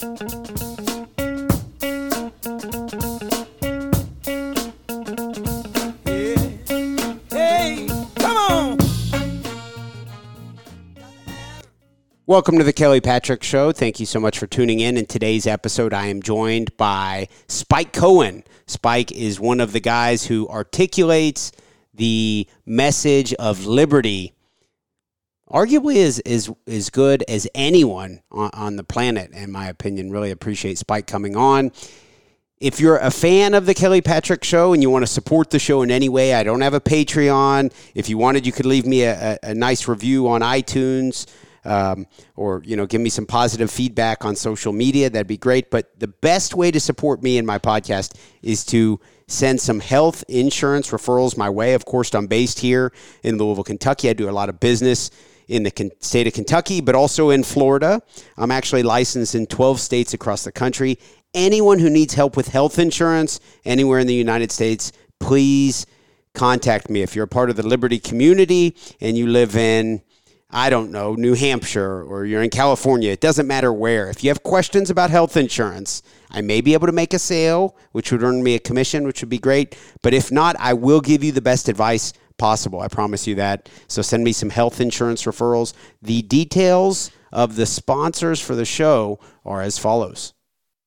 Welcome to the Kelly Patrick Show. Thank you so much for tuning in. In today's episode, I am joined by Spike Cohen. Spike is one of the guys who articulates the message of liberty arguably as, as, as good as anyone on, on the planet, in my opinion. Really appreciate Spike coming on. If you're a fan of the Kelly Patrick Show and you want to support the show in any way, I don't have a Patreon. If you wanted, you could leave me a, a, a nice review on iTunes um, or you know give me some positive feedback on social media that'd be great but the best way to support me and my podcast is to send some health insurance referrals my way of course i'm based here in louisville kentucky i do a lot of business in the state of kentucky but also in florida i'm actually licensed in 12 states across the country anyone who needs help with health insurance anywhere in the united states please contact me if you're a part of the liberty community and you live in I don't know, New Hampshire or you're in California, it doesn't matter where. If you have questions about health insurance, I may be able to make a sale, which would earn me a commission, which would be great. But if not, I will give you the best advice possible. I promise you that. So send me some health insurance referrals. The details of the sponsors for the show are as follows.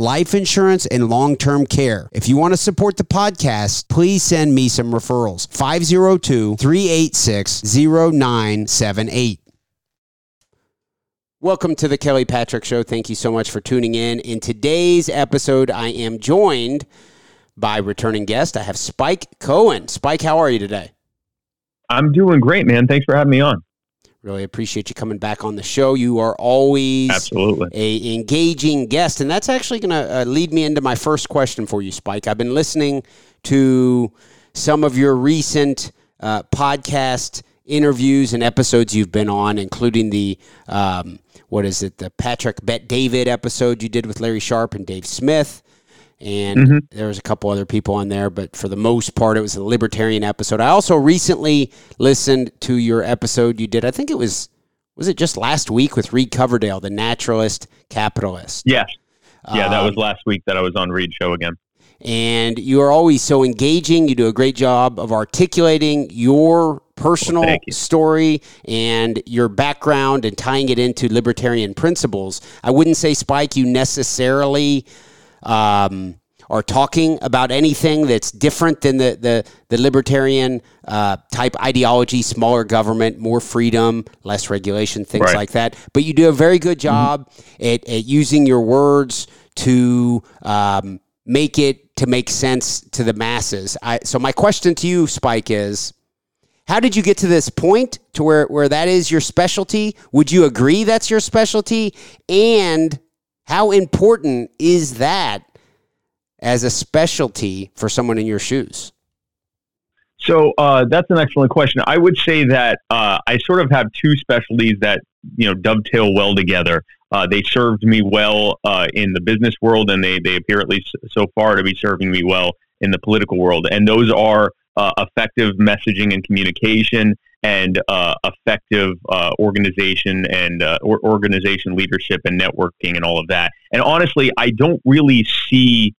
life insurance, and long term care. If you want to support the podcast, please send me some referrals. 502 386 0978. Welcome to the Kelly Patrick Show. Thank you so much for tuning in. In today's episode, I am joined by returning guest. I have Spike Cohen. Spike, how are you today? I'm doing great, man. Thanks for having me on. Really appreciate you coming back on the show. You are always absolutely a engaging guest, and that's actually going to uh, lead me into my first question for you, Spike. I've been listening to some of your recent uh, podcast interviews and episodes you've been on, including the um, what is it, the Patrick Bet David episode you did with Larry Sharpe and Dave Smith and mm-hmm. there was a couple other people on there, but for the most part, it was a libertarian episode. I also recently listened to your episode you did. I think it was was it just last week with Reed Coverdale, the naturalist capitalist. Yes, yeah, that was um, last week that I was on Reed show again. And you are always so engaging. You do a great job of articulating your personal well, story and your background and tying it into libertarian principles. I wouldn't say, Spike, you necessarily um, are talking about anything that's different than the the, the libertarian uh, type ideology, smaller government, more freedom, less regulation, things right. like that. But you do a very good mm-hmm. job mm-hmm. at, at, using your words to um, make it to make sense to the masses. I, so my question to you, Spike, is. How did you get to this point to where, where that is your specialty? Would you agree that's your specialty? And how important is that as a specialty for someone in your shoes? So uh, that's an excellent question. I would say that uh, I sort of have two specialties that you know dovetail well together. Uh, they served me well uh, in the business world, and they they appear at least so far to be serving me well in the political world. And those are uh, effective messaging and communication, and uh, effective uh, organization and uh, or organization leadership and networking and all of that. And honestly, I don't really see.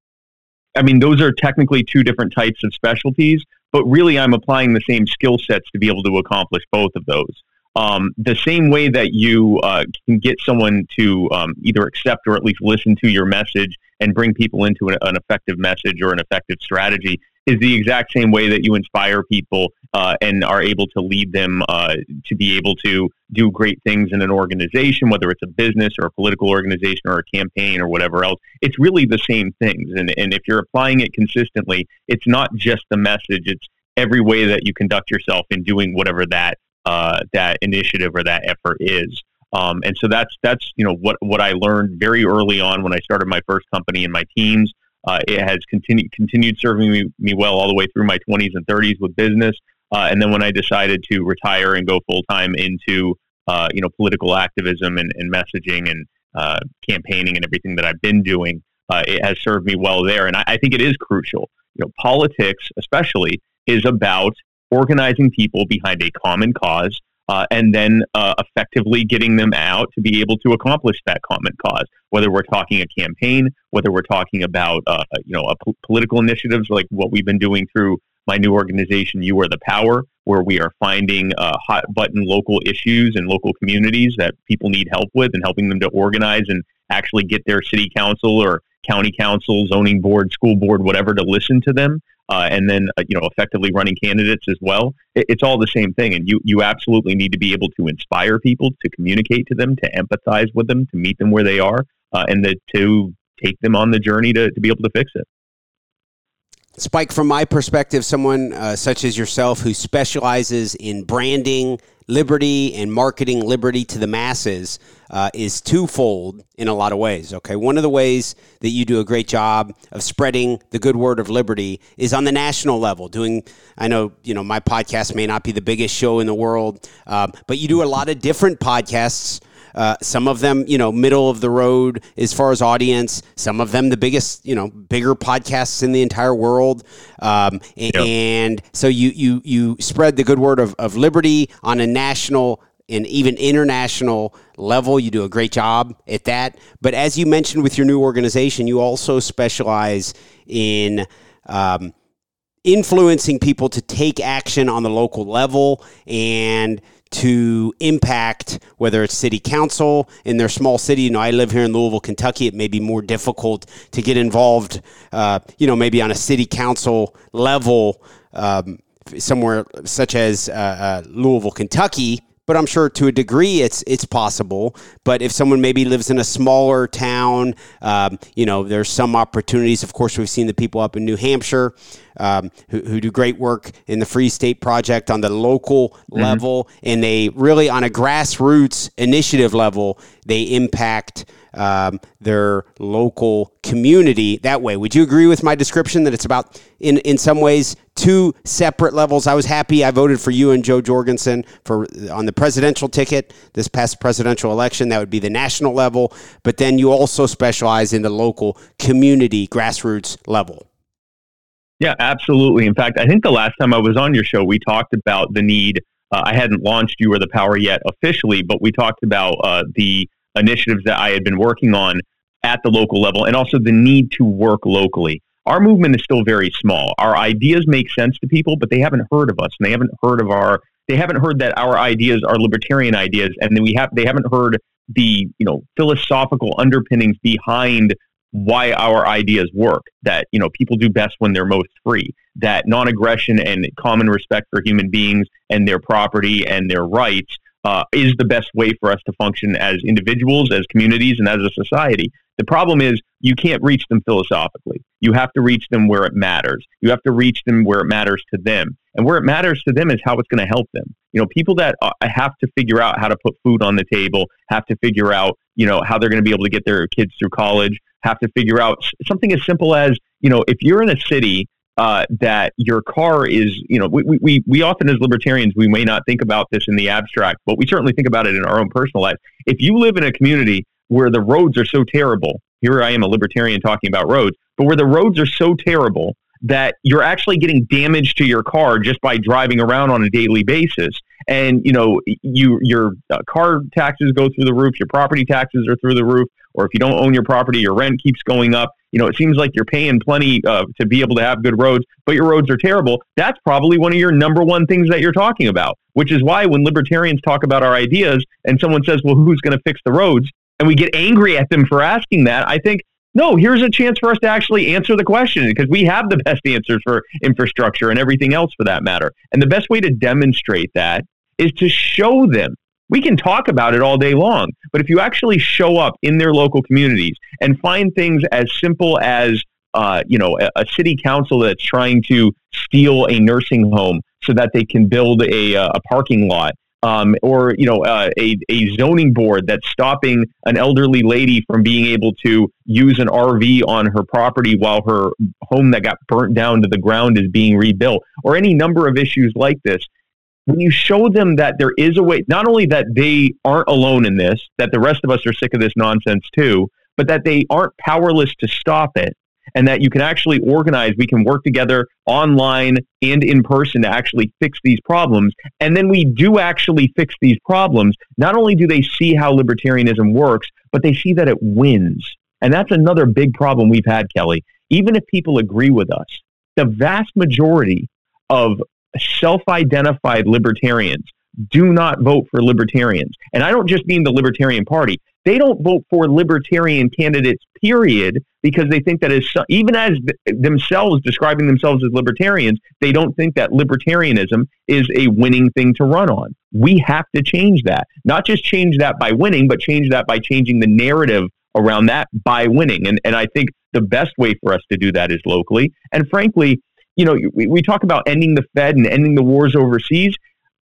I mean, those are technically two different types of specialties, but really, I'm applying the same skill sets to be able to accomplish both of those. Um, the same way that you uh, can get someone to um, either accept or at least listen to your message and bring people into an, an effective message or an effective strategy is the exact same way that you inspire people uh, and are able to lead them uh, to be able to do great things in an organization, whether it's a business or a political organization or a campaign or whatever else. It's really the same things. And, and if you're applying it consistently, it's not just the message, it's every way that you conduct yourself in doing whatever that uh, that initiative or that effort is. Um, and so that's that's you know what what I learned very early on when I started my first company and my teams. Uh, it has continued continued serving me, me well all the way through my 20s and 30s with business. Uh, and then when I decided to retire and go full time into uh, you know political activism and, and messaging and uh, campaigning and everything that I've been doing, uh, it has served me well there. And I, I think it is crucial. You know, politics, especially, is about organizing people behind a common cause uh, and then uh, effectively getting them out to be able to accomplish that common cause. Whether we're talking a campaign, whether we're talking about you know p- political initiatives like what we've been doing through my new organization, You Are the Power, where we are finding uh, hot button local issues and local communities that people need help with, and helping them to organize and actually get their city council or county council, zoning board, school board, whatever, to listen to them uh, and then uh, you know effectively running candidates as well. It, it's all the same thing, and you you absolutely need to be able to inspire people, to communicate to them, to empathize with them, to meet them where they are, uh, and the, to take them on the journey to, to be able to fix it. Spike, from my perspective, someone uh, such as yourself who specializes in branding liberty and marketing liberty to the masses uh, is twofold in a lot of ways. Okay, one of the ways that you do a great job of spreading the good word of liberty is on the national level. Doing, I know you know my podcast may not be the biggest show in the world, um, but you do a lot of different podcasts uh, some of them, you know, middle of the road as far as audience. Some of them, the biggest, you know, bigger podcasts in the entire world. Um, yep. And so you you you spread the good word of, of liberty on a national and even international level. You do a great job at that. But as you mentioned with your new organization, you also specialize in. Um, influencing people to take action on the local level and to impact whether it's city council in their small city. You know, I live here in Louisville, Kentucky. It may be more difficult to get involved, uh, you know, maybe on a city council level um, somewhere such as uh, uh, Louisville, Kentucky but I'm sure to a degree it's it's possible. But if someone maybe lives in a smaller town, um, you know, there's some opportunities. Of course, we've seen the people up in New Hampshire um, who, who, do great work in the Free State Project on the local mm-hmm. level, and they really on a grassroots initiative level they impact um, their local community that way. Would you agree with my description that it's about, in, in some ways, two separate levels? I was happy I voted for you and Jo Jorgensen for on the presidential ticket this past presidential election. That would be the national level, but then you also specialize in the local community grassroots level. Yeah, absolutely. In fact, I think the last time I was on your show, we talked about the need. Uh, I hadn't launched You Are the Power yet officially, but we talked about uh, the initiatives that I had been working on at the local level and also the need to work locally. Our movement is still very small. Our ideas make sense to people, but they haven't heard of us and they haven't heard of our they haven't heard that our ideas are libertarian ideas and we have they haven't heard the, you know, philosophical underpinnings behind why our ideas work that you know people do best when they're most free that non-aggression and common respect for human beings and their property and their rights uh, is the best way for us to function as individuals, as communities, and as a society. The problem is you can't reach them philosophically. You have to reach them where it matters. You have to reach them where it matters to them. And where it matters to them is how it's going to help them. You know, people that uh, have to figure out how to put food on the table, have to figure out, you know, how they're going to be able to get their kids through college, have to figure out something as simple as, you know, if you're in a city uh, that your car is, you know, we, we, we often as libertarians, we may not think about this in the abstract, but we certainly think about it in our own personal life. If you live in a community where the roads are so terrible, here I am a libertarian talking about roads, but where the roads are so terrible that you're actually getting damage to your car just by driving around on a daily basis. And you know, you your uh, car taxes go through the roof, your property taxes are through the roof, or if you don't own your property, your rent keeps going up. You know, it seems like you're paying plenty uh, to be able to have good roads, but your roads are terrible. That's probably one of your number one things that you're talking about, which is why when libertarians talk about our ideas and someone says, "Well, who's going to fix the roads?" and we get angry at them for asking that, I think no, here's a chance for us to actually answer the question because we have the best answers for infrastructure and everything else for that matter. And the best way to demonstrate that is to show them. We can talk about it all day long, but if you actually show up in their local communities and find things as simple as uh, you know, a, a, city council that's trying to steal a nursing home so that they can build a, a parking lot um, or you know uh, a, a zoning board that's stopping an elderly lady from being able to use an RV on her property while her home that got burnt down to the ground is being rebuilt, or any number of issues like this. When you show them that there is a way, not only that they aren't alone in this, that the rest of us are sick of this nonsense too, but that they aren't powerless to stop it, and that you can actually organize. We can work together online and in person to actually fix these problems. And then we do actually fix these problems. Not only do they see how libertarianism works, but they see that it wins. And that's another big problem we've had, Kelly. Even if people agree with us, the vast majority of self identified libertarians do not vote for libertarians. And I don't just mean the Libertarian Party. They don't vote for libertarian candidates, period, because they think that as even as themselves describing themselves as libertarians, they don't think that libertarianism is a winning thing to run on. We have to change that. Not just change that by winning, but change that by changing the narrative around that by winning. And and I think the best way for us to do that is locally. And frankly, you know, we, we talk about ending the Fed and ending the wars overseas.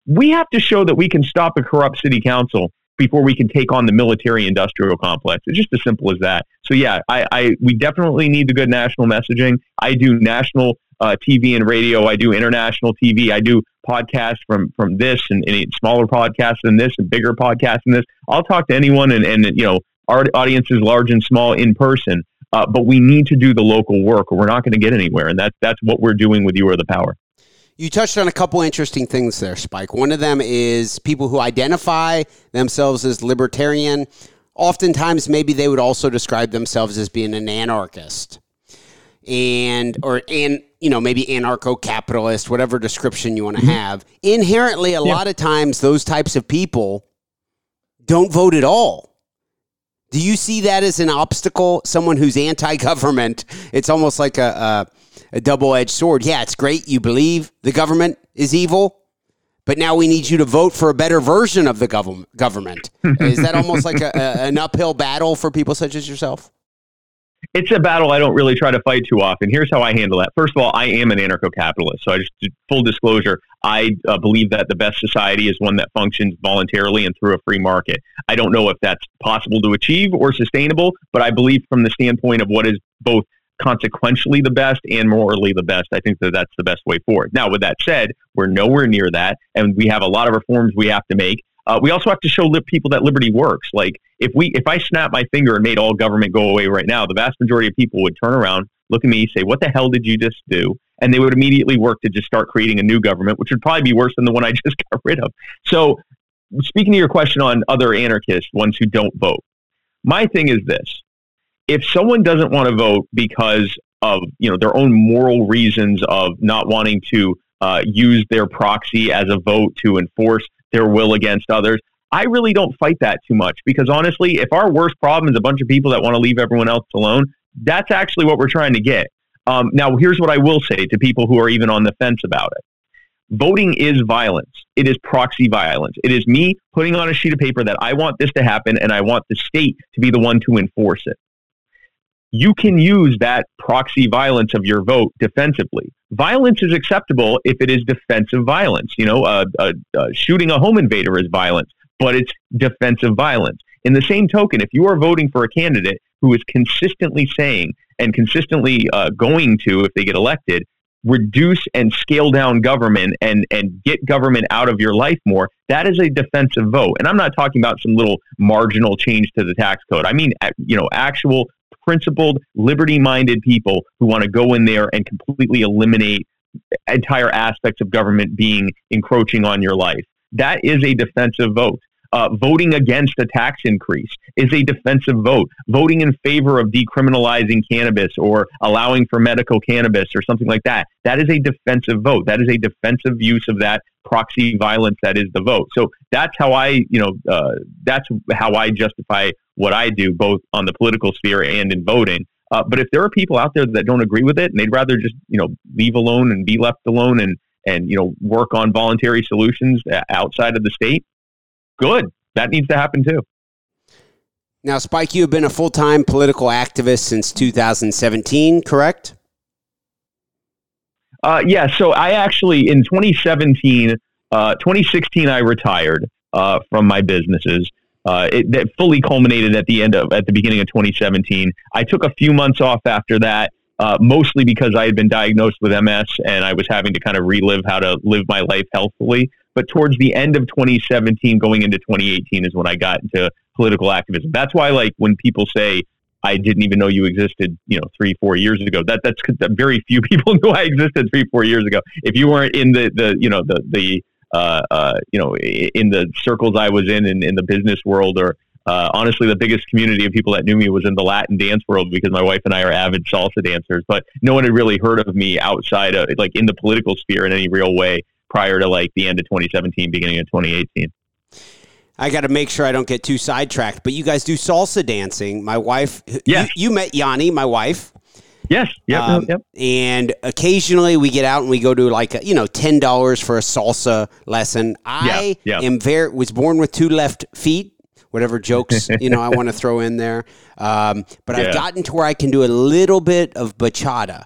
We have to show that we can stop a corrupt city council before we can take on the military industrial complex. It's just as simple as that. So yeah, I, I we definitely need the good national messaging. I do national uh, TV and radio. I do international TV. I do podcasts from from this and, and smaller podcasts than this and bigger podcasts than this. I'll talk to anyone and, and you know our audiences large and small in person. Uh, but we need to do the local work, or we're not going to get anywhere. And that's that's what we're doing with You Are the Power. You touched on a couple interesting things there, Spike. One of them is people who identify themselves as libertarian. Oftentimes, maybe they would also describe themselves as being an anarchist, and or and you know maybe anarcho-capitalist, whatever description you want to mm-hmm. have. Inherently, a yeah. lot of times, those types of people don't vote at all. Do you see that as an obstacle? Someone who's anti-government. It's almost like a, a a double edged sword. Yeah, it's great. You believe the government is evil, but now we need you to vote for a better version of the gov- government. is that almost like a, a, an uphill battle for people such as yourself? It's a battle I don't really try to fight too often. Here's how I handle that. First of all, I am an anarcho-capitalist, so I just full disclosure. I uh, believe that the best society is one that functions voluntarily and through a free market. I don't know if that's possible to achieve or sustainable, but I believe from the standpoint of what is both consequentially the best and morally the best. I think that that's the best way forward. Now, with that said, we're nowhere near that, and we have a lot of reforms we have to make. Uh, we also have to show people that liberty works. Like if we, if I snap my finger and made all government go away right now, the vast majority of people would turn around, look at me, say, "What the hell did you just do?" And they would immediately work to just start creating a new government, which would probably be worse than the one I just got rid of. So, speaking to your question on other anarchists, ones who don't vote, my thing is this: if someone doesn't want to vote because of you know their own moral reasons of not wanting to uh, use their proxy as a vote to enforce their will against others, I really don't fight that too much because honestly, if our worst problem is a bunch of people that want to leave everyone else alone, that's actually what we're trying to get. Um, now, here's what I will say to people who are even on the fence about it. Voting is violence. It is proxy violence. It is me putting on a sheet of paper that I want this to happen and I want the state to be the one to enforce it you can use that proxy violence of your vote defensively. Violence is acceptable if it is defensive violence. You know, uh, uh, uh, shooting a home invader is violence, but it's defensive violence. In the same token, if you are voting for a candidate who is consistently saying and consistently uh, going to, if they get elected, reduce and scale down government and and get government out of your life more that is a defensive vote and i'm not talking about some little marginal change to the tax code i mean you know actual principled liberty minded people who want to go in there and completely eliminate entire aspects of government being encroaching on your life that is a defensive vote uh, voting against a tax increase is a defensive vote. Voting in favor of decriminalizing cannabis or allowing for medical cannabis or something like that, that is a defensive vote. That is a defensive use of that proxy violence that is the vote. So that's how I, you know, uh, that's how I justify what I do, both on the political sphere and in voting. Uh, but if there are people out there that don't agree with it and they'd rather just, you know, leave alone and be left alone and and you know work on voluntary solutions uh, outside of the state, good. That needs to happen too. Now, Spike, you have been a full time political activist since 2017, correct? Uh, yeah. So I actually, in 2017, uh, 2016, I retired uh, from my businesses. Uh, it that fully culminated at the end of at the beginning of 2017. I took a few months off after that, uh, mostly because I had been diagnosed with MS and I was having to kind of relive how to live my life healthfully. But towards the end of 2017, going into 2018, is when I got into political activism. That's why, like, when people say I didn't even know you existed, you know, three, four years ago. That that's very few people knew I existed three, four years ago. If you weren't in the the you know the the you know in the circles I was in in, in the business world or uh, honestly, the biggest community of people that knew me was in the Latin dance world because my wife and I are avid salsa dancers. But no one had really heard of me outside of like in the political sphere in any real way prior to like the end of 2017, beginning of 2018. I got to make sure I don't get too sidetracked. But you guys do salsa dancing. My wife, yeah, you, you met Yanni, my wife. Yes. Yep, um, yep. And occasionally we get out and we go to like a, you know ten dollars for a salsa lesson. I yeah, yeah. am very was born with two left feet. Whatever jokes you know I want to throw in there, um, but yeah. I've gotten to where I can do a little bit of bachata.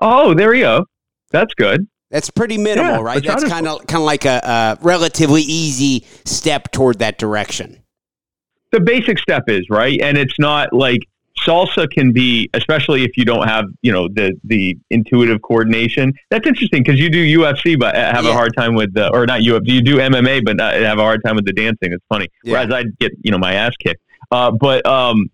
Oh, there you go. That's good. That's pretty minimal, right? That's kind of kind of like a, a, relatively easy step toward that direction. The basic step is right, and it's not like salsa can be, especially if you don't have you know the the intuitive coordination. That's interesting because you do UFC, but have yeah. a hard time with the, or not UFC. You do MMA, but not, have a hard time with the dancing. It's funny. Yeah. Whereas I get you know my ass kicked. Uh, but um,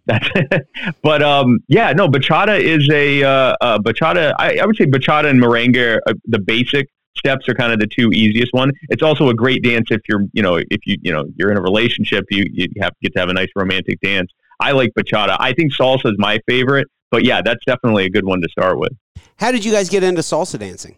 but um, yeah, no, bachata is a uh, uh, bachata. I, I, would say bachata and merengue, uh, the basic steps are kind of the two easiest one. It's also a great dance if you're, you know, if you, you know, you're in a relationship, you you have get to have a nice romantic dance. I like bachata. I think salsa is my favorite, but yeah, that's definitely a good one to start with. How did you guys get into salsa dancing?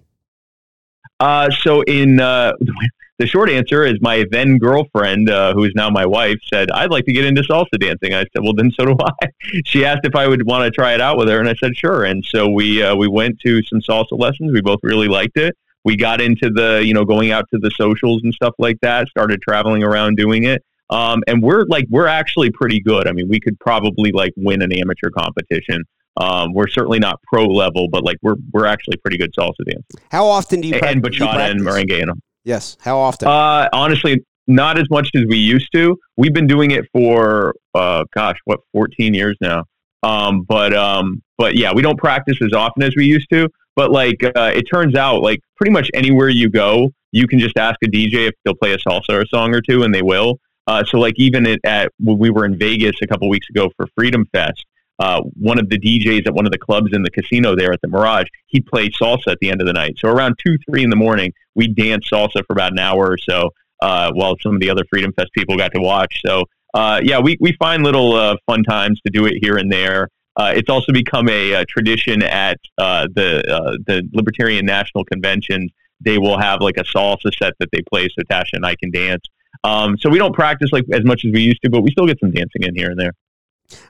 Uh, so in uh, the short answer is my then girlfriend, uh, who is now my wife, said, I'd like to get into salsa dancing. I said, well, then so do I. she asked if I would want to try it out with her, and I said, sure. And so we, uh, we went to some salsa lessons. We both really liked it. We got into the, you know, going out to the socials and stuff like that, started traveling around doing it. Um, and we're like, we're actually pretty good. I mean, we could probably like win an amateur competition. Um, we're certainly not pro level, but like we're we're actually pretty good salsa dancers. How often do you practice? and bachata and merengue and Yes. How often? Uh, honestly, not as much as we used to. We've been doing it for, uh, gosh, what, 14 years now. Um, but, um, but yeah, we don't practice as often as we used to. But like, uh, it turns out, like, pretty much anywhere you go, you can just ask a DJ if they'll play a salsa or a song or two, and they will. Uh, so like, even at, at when we were in Vegas a couple weeks ago for Freedom Fest, uh, one of the DJs at one of the clubs in the casino there at the Mirage, he played salsa at the end of the night. So around two, three in the morning, we danced salsa for about an hour or so, uh, while some of the other Freedom Fest people got to watch. So uh, yeah, we we find little uh, fun times to do it here and there. Uh, it's also become a, a tradition at the the Libertarian National Convention. They will have like a salsa set that they play, so Tasha and I can dance. Um, so we don't practice like as much as we used to, but we still get some dancing in here and there.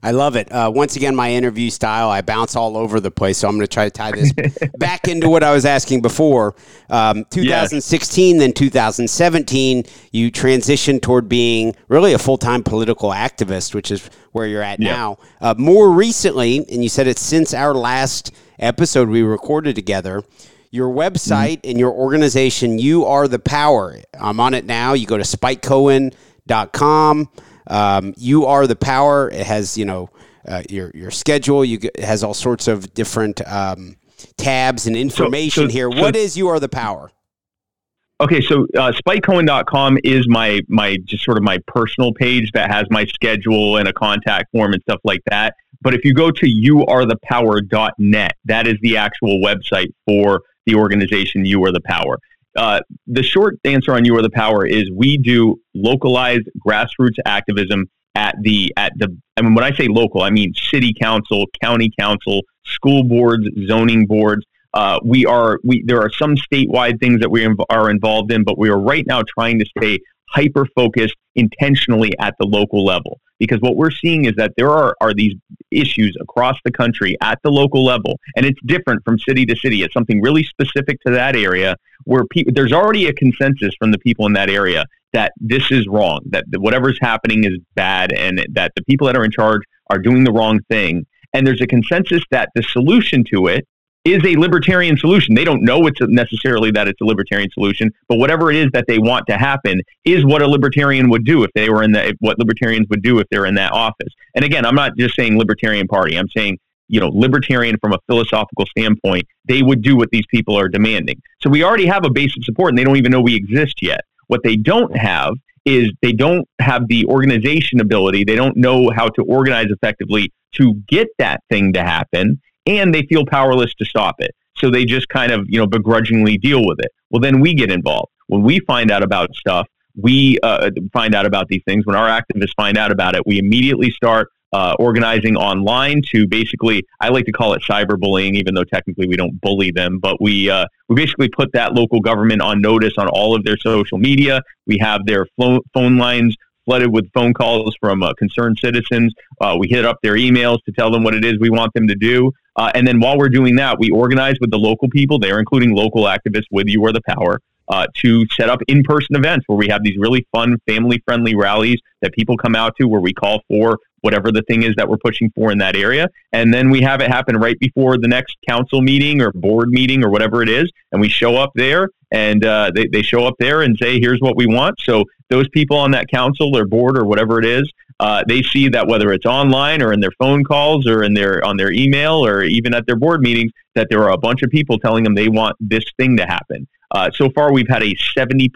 I love it. Uh, once again, my interview style, I bounce all over the place. So I'm going to try to tie this back into what I was asking before. Um, 2016, yes. then 2017, you transitioned toward being really a full time political activist, which is where you're at now. Uh, more recently, and you said it since our last episode we recorded together, your website mm-hmm. and your organization, You Are the Power. I'm on it now. You go to spikecohen.com. Um, you are the power. It has you know uh, your your schedule. You get, it has all sorts of different um, tabs and information so, so, here. So, what is You Are the Power? Okay, so uh, spikecohen.com is my my just sort of my personal page that has my schedule and a contact form and stuff like that. But if you go to youarethepower.net, that is the actual website for the organization You Are the Power. Uh, the short answer on You Are the Power is we do localized grassroots activism at the at the. I mean, when I say local, I mean city council, county council, school boards, zoning boards. Uh, we are we there are some statewide things that we inv- are involved in, but we are right now trying to stay hyper focused intentionally at the local level. Because what we're seeing is that there are, are these issues across the country at the local level and it's different from city to city. It's something really specific to that area where there's already a consensus from the people in that area that this is wrong that whatever's happening is bad and that the people that are in charge are doing the wrong thing. And there's a consensus that the solution to it is a libertarian solution. They don't know it's necessarily that it's a libertarian solution, but whatever it is that they want to happen is what a libertarian would do if they were in the what libertarians would do if they're in that office. And again, I'm not just saying libertarian party. I'm saying you know libertarian from a philosophical standpoint. They would do what these people are demanding. So we already have a base of support, and they don't even know we exist yet. What they don't have is they don't have the organization ability. They don't know how to organize effectively to get that thing to happen and they feel powerless to stop it. So they just kind of, you know, begrudgingly deal with it. Well, then we get involved. When we find out about stuff, we uh, find out about these things. When our activists find out about it, we immediately start uh, organizing online to basically, I like to call it cyberbullying, even though technically we don't bully them, but we uh, we basically put that local government on notice on all of their social media. We have their phone lines flooded with phone calls from uh, concerned citizens. Uh, we hit up their emails to tell them what it is we want them to do. Uh, and then while we're doing that, we organize with the local people there, including local activists with You Are the Power, uh, to set up in person events where we have these really fun, family friendly rallies that people come out to where we call for whatever the thing is that we're pushing for in that area. And then we have it happen right before the next council meeting or board meeting or whatever it is. And we show up there and uh, they, they show up there and say, here's what we want. So those people on that council or board or whatever it is, uh, they see that whether it's online or in their phone calls or in their on their email or even at their board meetings, that there are a bunch of people telling them they want this thing to happen. Uh, so far, we've had a 70%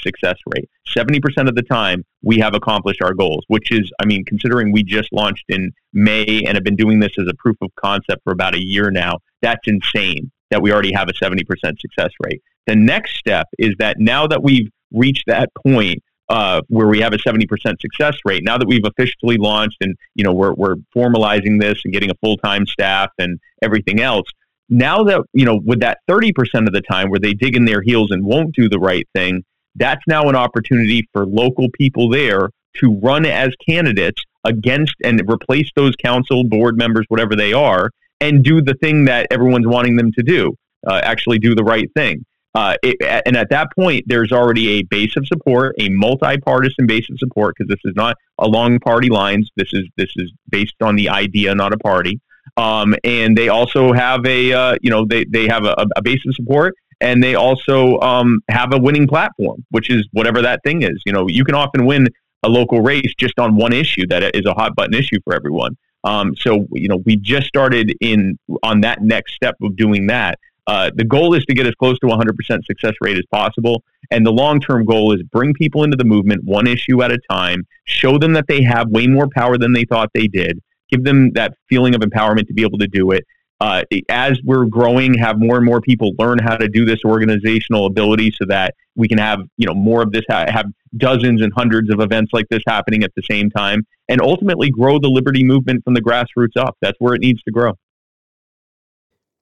success rate. 70% of the time, we have accomplished our goals, which is, I mean, considering we just launched in May and have been doing this as a proof of concept for about a year now, that's insane that we already have a 70% success rate. The next step is that now that we've reached that point uh, where we have a 70% success rate, now that we've officially launched and, you know, we're, we're formalizing this and getting a full-time staff and everything else, now that, you know, with that 30% of the time where they dig in their heels and won't do the right thing, that's now an opportunity for local people there to run as candidates against and replace those council board members, whatever they are, and do the thing that everyone's wanting them to do, uh, actually do the right thing. Uh, it, and at that point, there's already a base of support, a multi-partisan base of support, because this is not along party lines. This is this is based on the idea, not a party. Um, and they also have a, uh, you know, they, they have a, a base of support and they also um, have a winning platform, which is whatever that thing is. You know, you can often win a local race just on one issue that is a hot button issue for everyone. Um, so, you know, we just started in on that next step of doing that. Uh, the goal is to get as close to 100% success rate as possible. And the long term goal is bring people into the movement one issue at a time, show them that they have way more power than they thought they did, give them that feeling of empowerment to be able to do it. Uh, as we're growing, have more and more people learn how to do this organizational ability, so that we can have you know more of this, have dozens and hundreds of events like this happening at the same time, and ultimately grow the liberty movement from the grassroots up. That's where it needs to grow.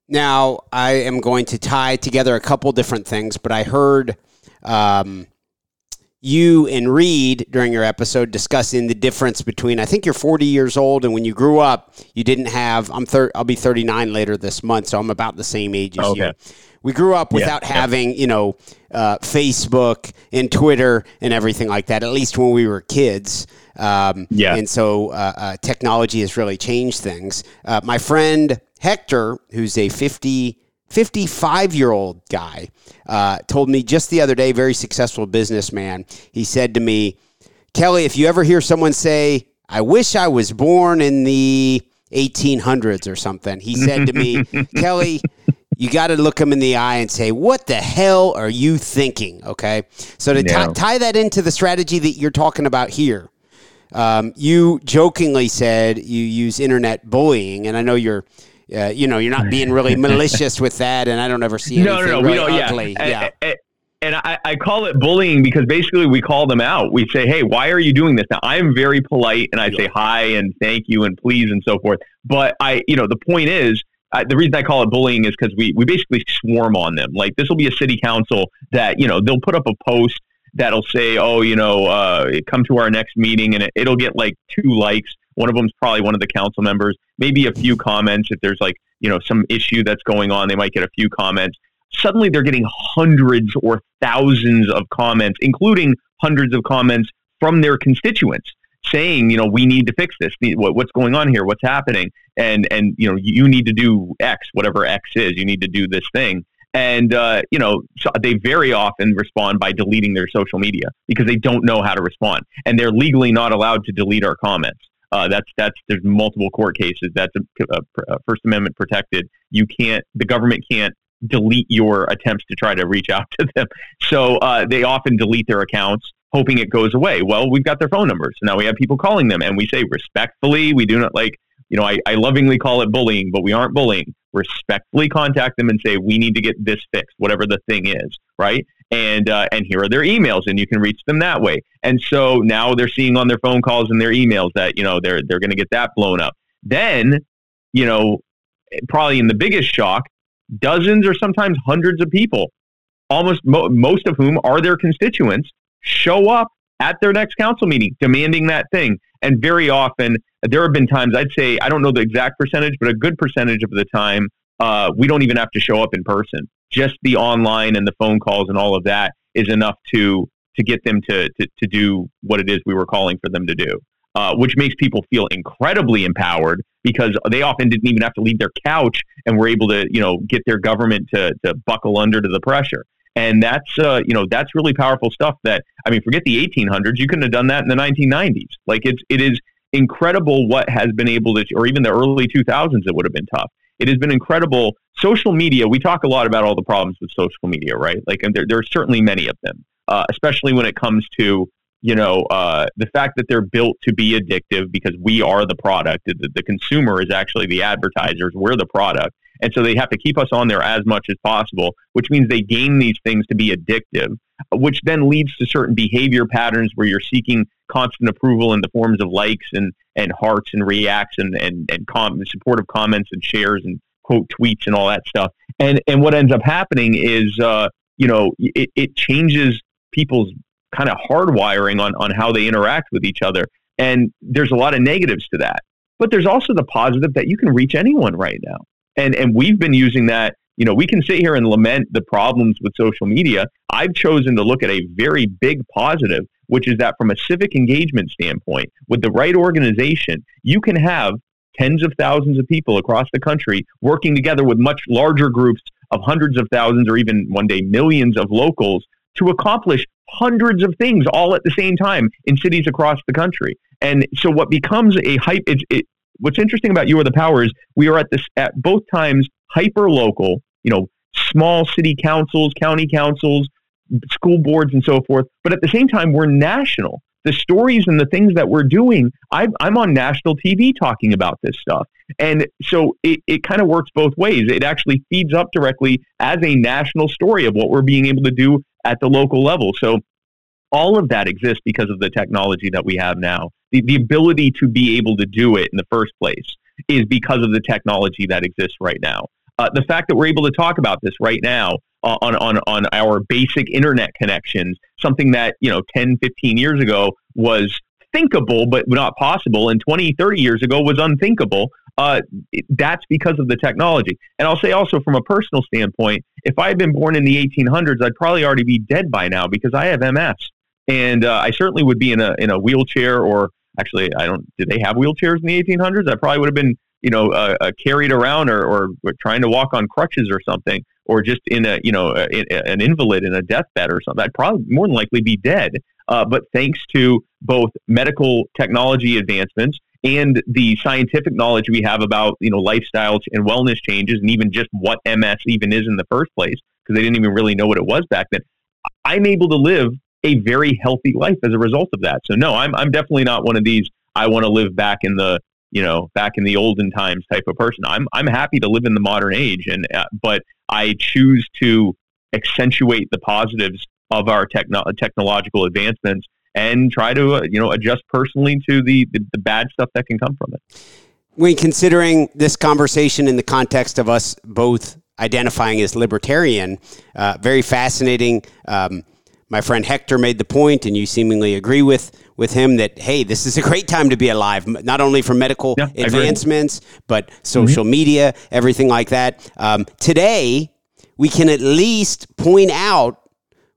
Now, I am going to tie together a couple different things, but I heard um, you and Reed during your episode discussing the difference between I think you're 40 years old and when you grew up you didn't have I'm thir- I'll be 39 later this month so I'm about the same age as okay. you. We grew up without yeah, having, yeah. you know, uh, Facebook and Twitter and everything like that, at least when we were kids. Um, yeah. And so uh, uh, technology has really changed things. Uh, my friend Hector, who's a 50 55 year old guy uh, told me just the other day, very successful businessman. He said to me, Kelly, if you ever hear someone say, I wish I was born in the 1800s or something, he said to me, Kelly, you got to look them in the eye and say, "What the hell are you thinking?" Okay, so to Yeah. ti- tie that into the strategy that you're talking about here, um, you jokingly said you use internet bullying, and I know you're. Uh, you know, you're not being really malicious with that, and I don't ever see anything no, no, no. really we don't. ugly. Yeah, yeah. And, and- I, I call it bullying because basically we call them out. We say, "Hey, why are you doing this?" Now, I'm very polite and I say hi and thank you and please and so forth. But I, you know, the point is, uh, the reason I call it bullying is because we we basically swarm on them. Like this will be a city council that you know they'll put up a post that'll say, "Oh, you know, uh, come to our next meeting," and it, it'll get like two likes. One of them's probably one of the council members, maybe a few comments. If there's like you know some issue that's going on, they might get a few comments. Suddenly, they're getting hundreds or thousands of comments, including hundreds of comments from their constituents saying, you know, we need to fix this. What's going on here? What's happening? And and you know, you need to do X, whatever X is. You need to do this thing. And uh, you know, so they very often respond by deleting their social media because they don't know how to respond, and they're legally not allowed to delete our comments. Uh, that's that's there's multiple court cases. That's a, a, a First Amendment protected. You can't. The government can't delete your attempts to try to reach out to them. So uh, they often delete their accounts, hoping it goes away. Well, we've got their phone numbers. Now we have people calling them, and we say respectfully, we do not like. You know, I, I lovingly call it bullying, but we aren't bullying. Respectfully contact them and say we need to get this fixed, whatever the thing is, right? And uh, and here are their emails, and you can reach them that way. And so now they're seeing on their phone calls and their emails that you know they're they're going to get that blown up. Then, you know, probably in the biggest shock, dozens or sometimes hundreds of people, almost mo- most of whom are their constituents, show up at their next council meeting demanding that thing. And very often, there have been times, I'd say, I don't know the exact percentage, but a good percentage of the time, uh, we don't even have to show up in person. Just the online and the phone calls and all of that is enough to to get them to, to, to do what it is we were calling for them to do. Uh, which makes people feel incredibly empowered because they often didn't even have to leave their couch and were able to, you know, get their government to, to buckle under to the pressure. And that's, uh, you know, that's really powerful stuff. That I mean, forget the 1800s. You couldn't have done that in the 1990s. Like it's, it is incredible what has been able to, or even the early 2000s, it would have been tough. It has been incredible. Social media. We talk a lot about all the problems with social media, right? Like, and there, there are certainly many of them, uh, especially when it comes to you know, uh, the fact that they're built to be addictive because we are the product. The, the consumer is actually the advertisers. We're the product. And so they have to keep us on there as much as possible, which means they game these things to be addictive, which then leads to certain behavior patterns where you're seeking constant approval in the forms of likes and, and hearts and reacts and, and, and com- supportive comments and shares and quote tweets and all that stuff. And, and what ends up happening is, uh, you know, it, it changes people's kind of hardwiring on, on how they interact with each other. And there's a lot of negatives to that. But there's also the positive that you can reach anyone right now. And and we've been using that, you know, we can sit here and lament the problems with social media. I've chosen to look at a very big positive, which is that from a civic engagement standpoint, with the right organization, you can have tens of thousands of people across the country working together with much larger groups of hundreds of thousands or even one day millions of locals to accomplish hundreds of things all at the same time in cities across the country. And so what becomes a hype it, it, what's interesting about you are the power is we are at this at both times hyper local, you know, small city councils, county councils, school boards and so forth, but at the same time we're national. The stories and the things that we're doing, i I'm on national TV talking about this stuff. And so it, it kind of works both ways. It actually feeds up directly as a national story of what we're being able to do at the local level. So all of that exists because of the technology that we have now. The, the ability to be able to do it in the first place is because of the technology that exists right now. Uh, the fact that we're able to talk about this right now on, on, on our basic internet connections, something that, you know, 10, 15 years ago was thinkable but not possible and 20 30 years ago was unthinkable uh, that's because of the technology. And i'll say also from a personal standpoint if i had been born in the 1800s i'd probably already be dead by now because i have ms and uh, i certainly would be in a, in a wheelchair or actually i don't did they have wheelchairs in the 1800s i probably would have been you know uh, uh, carried around or, or trying to walk on crutches or something or just in a you know a, a, an invalid in a deathbed or something i'd probably more than likely be dead uh, but thanks to both medical technology advancements and the scientific knowledge we have about you know lifestyles and wellness changes, and even just what MS even is in the first place, because they didn't even really know what it was back then. I'm able to live a very healthy life as a result of that. So no, I'm I'm definitely not one of these. I want to live back in the you know back in the olden times type of person. I'm I'm happy to live in the modern age, and uh, but I choose to accentuate the positives of our techno- technological advancements and try to uh, you know adjust personally to the, the, the bad stuff that can come from it. When considering this conversation in the context of us both identifying as libertarian, uh, very fascinating. Um, my friend Hector made the point, and you seemingly agree with with him that hey, this is a great time to be alive, not only for medical yeah, advancements, but social mm-hmm. media, everything like that. Um, today, we can at least point out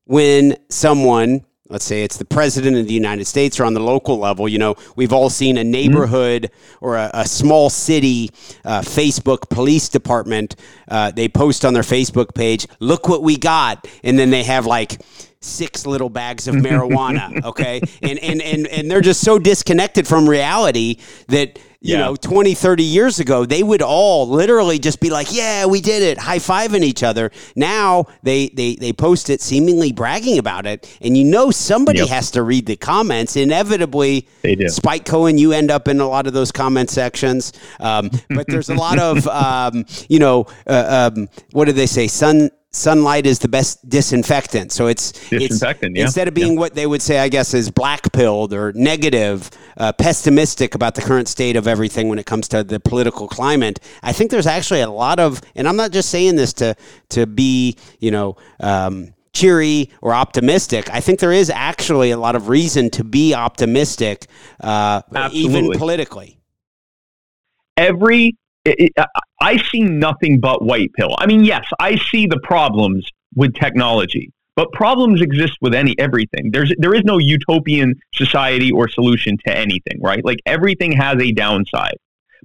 when someone let's say it's the president of the United States or on the local level, you know, we've all seen a neighborhood mm-hmm. or a, a, small city uh, Facebook police department. Uh, they post on their Facebook page, look what we got. And then they have like, six little bags of marijuana okay and, and and and they're just so disconnected from reality that you yeah. know 20 30 years ago they would all literally just be like yeah we did it high-fiving each other now they they they post it seemingly bragging about it and you know somebody yep. has to read the comments inevitably they do. spike cohen you end up in a lot of those comment sections um, but there's a lot of um, you know uh, um, what do they say sun sunlight is the best disinfectant. So it's disinfectant. It's, yeah. Instead of being yeah. what they would say, I guess, is black pilled or negative, uh, pessimistic about the current state of everything when it comes to the political climate. I think there's actually a lot of, and I'm not just saying this to to be, you know. Um, cheery or optimistic. I think there is actually a lot of reason to be optimistic, uh, even politically. Every it, it, uh, I see nothing but white pill. I mean, yes, I see the problems with technology, but problems exist with any everything. There's there is no utopian society or solution to anything, right? Like everything has a downside.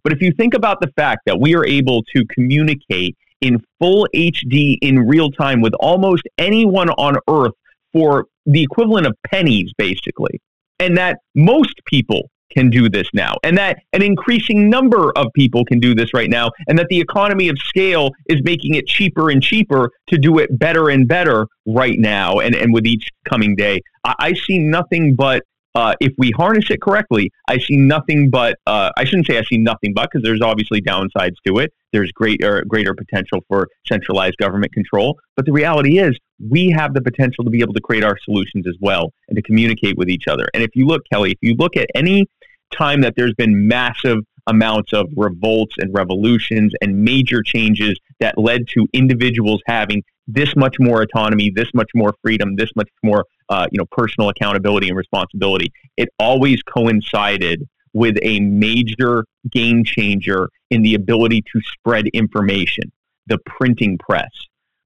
But if you think about the fact that we are able to communicate in full HD in real time with almost anyone on earth for the equivalent of pennies, basically, and that most people can do this now, and that an increasing number of people can do this right now, and that the economy of scale is making it cheaper and cheaper to do it better and better right now, and, and with each coming day. I, I see nothing but uh, if we harness it correctly, I see nothing but, uh, I shouldn't say I see nothing but, because there's obviously downsides to it. There's greater, greater potential for centralized government control. But the reality is, we have the potential to be able to create our solutions as well and to communicate with each other. And if you look, Kelly, if you look at any time that there's been massive amounts of revolts and revolutions and major changes that led to individuals having this much more autonomy, this much more freedom, this much more uh, you know personal accountability and responsibility. It always coincided with a major game changer in the ability to spread information, the printing press,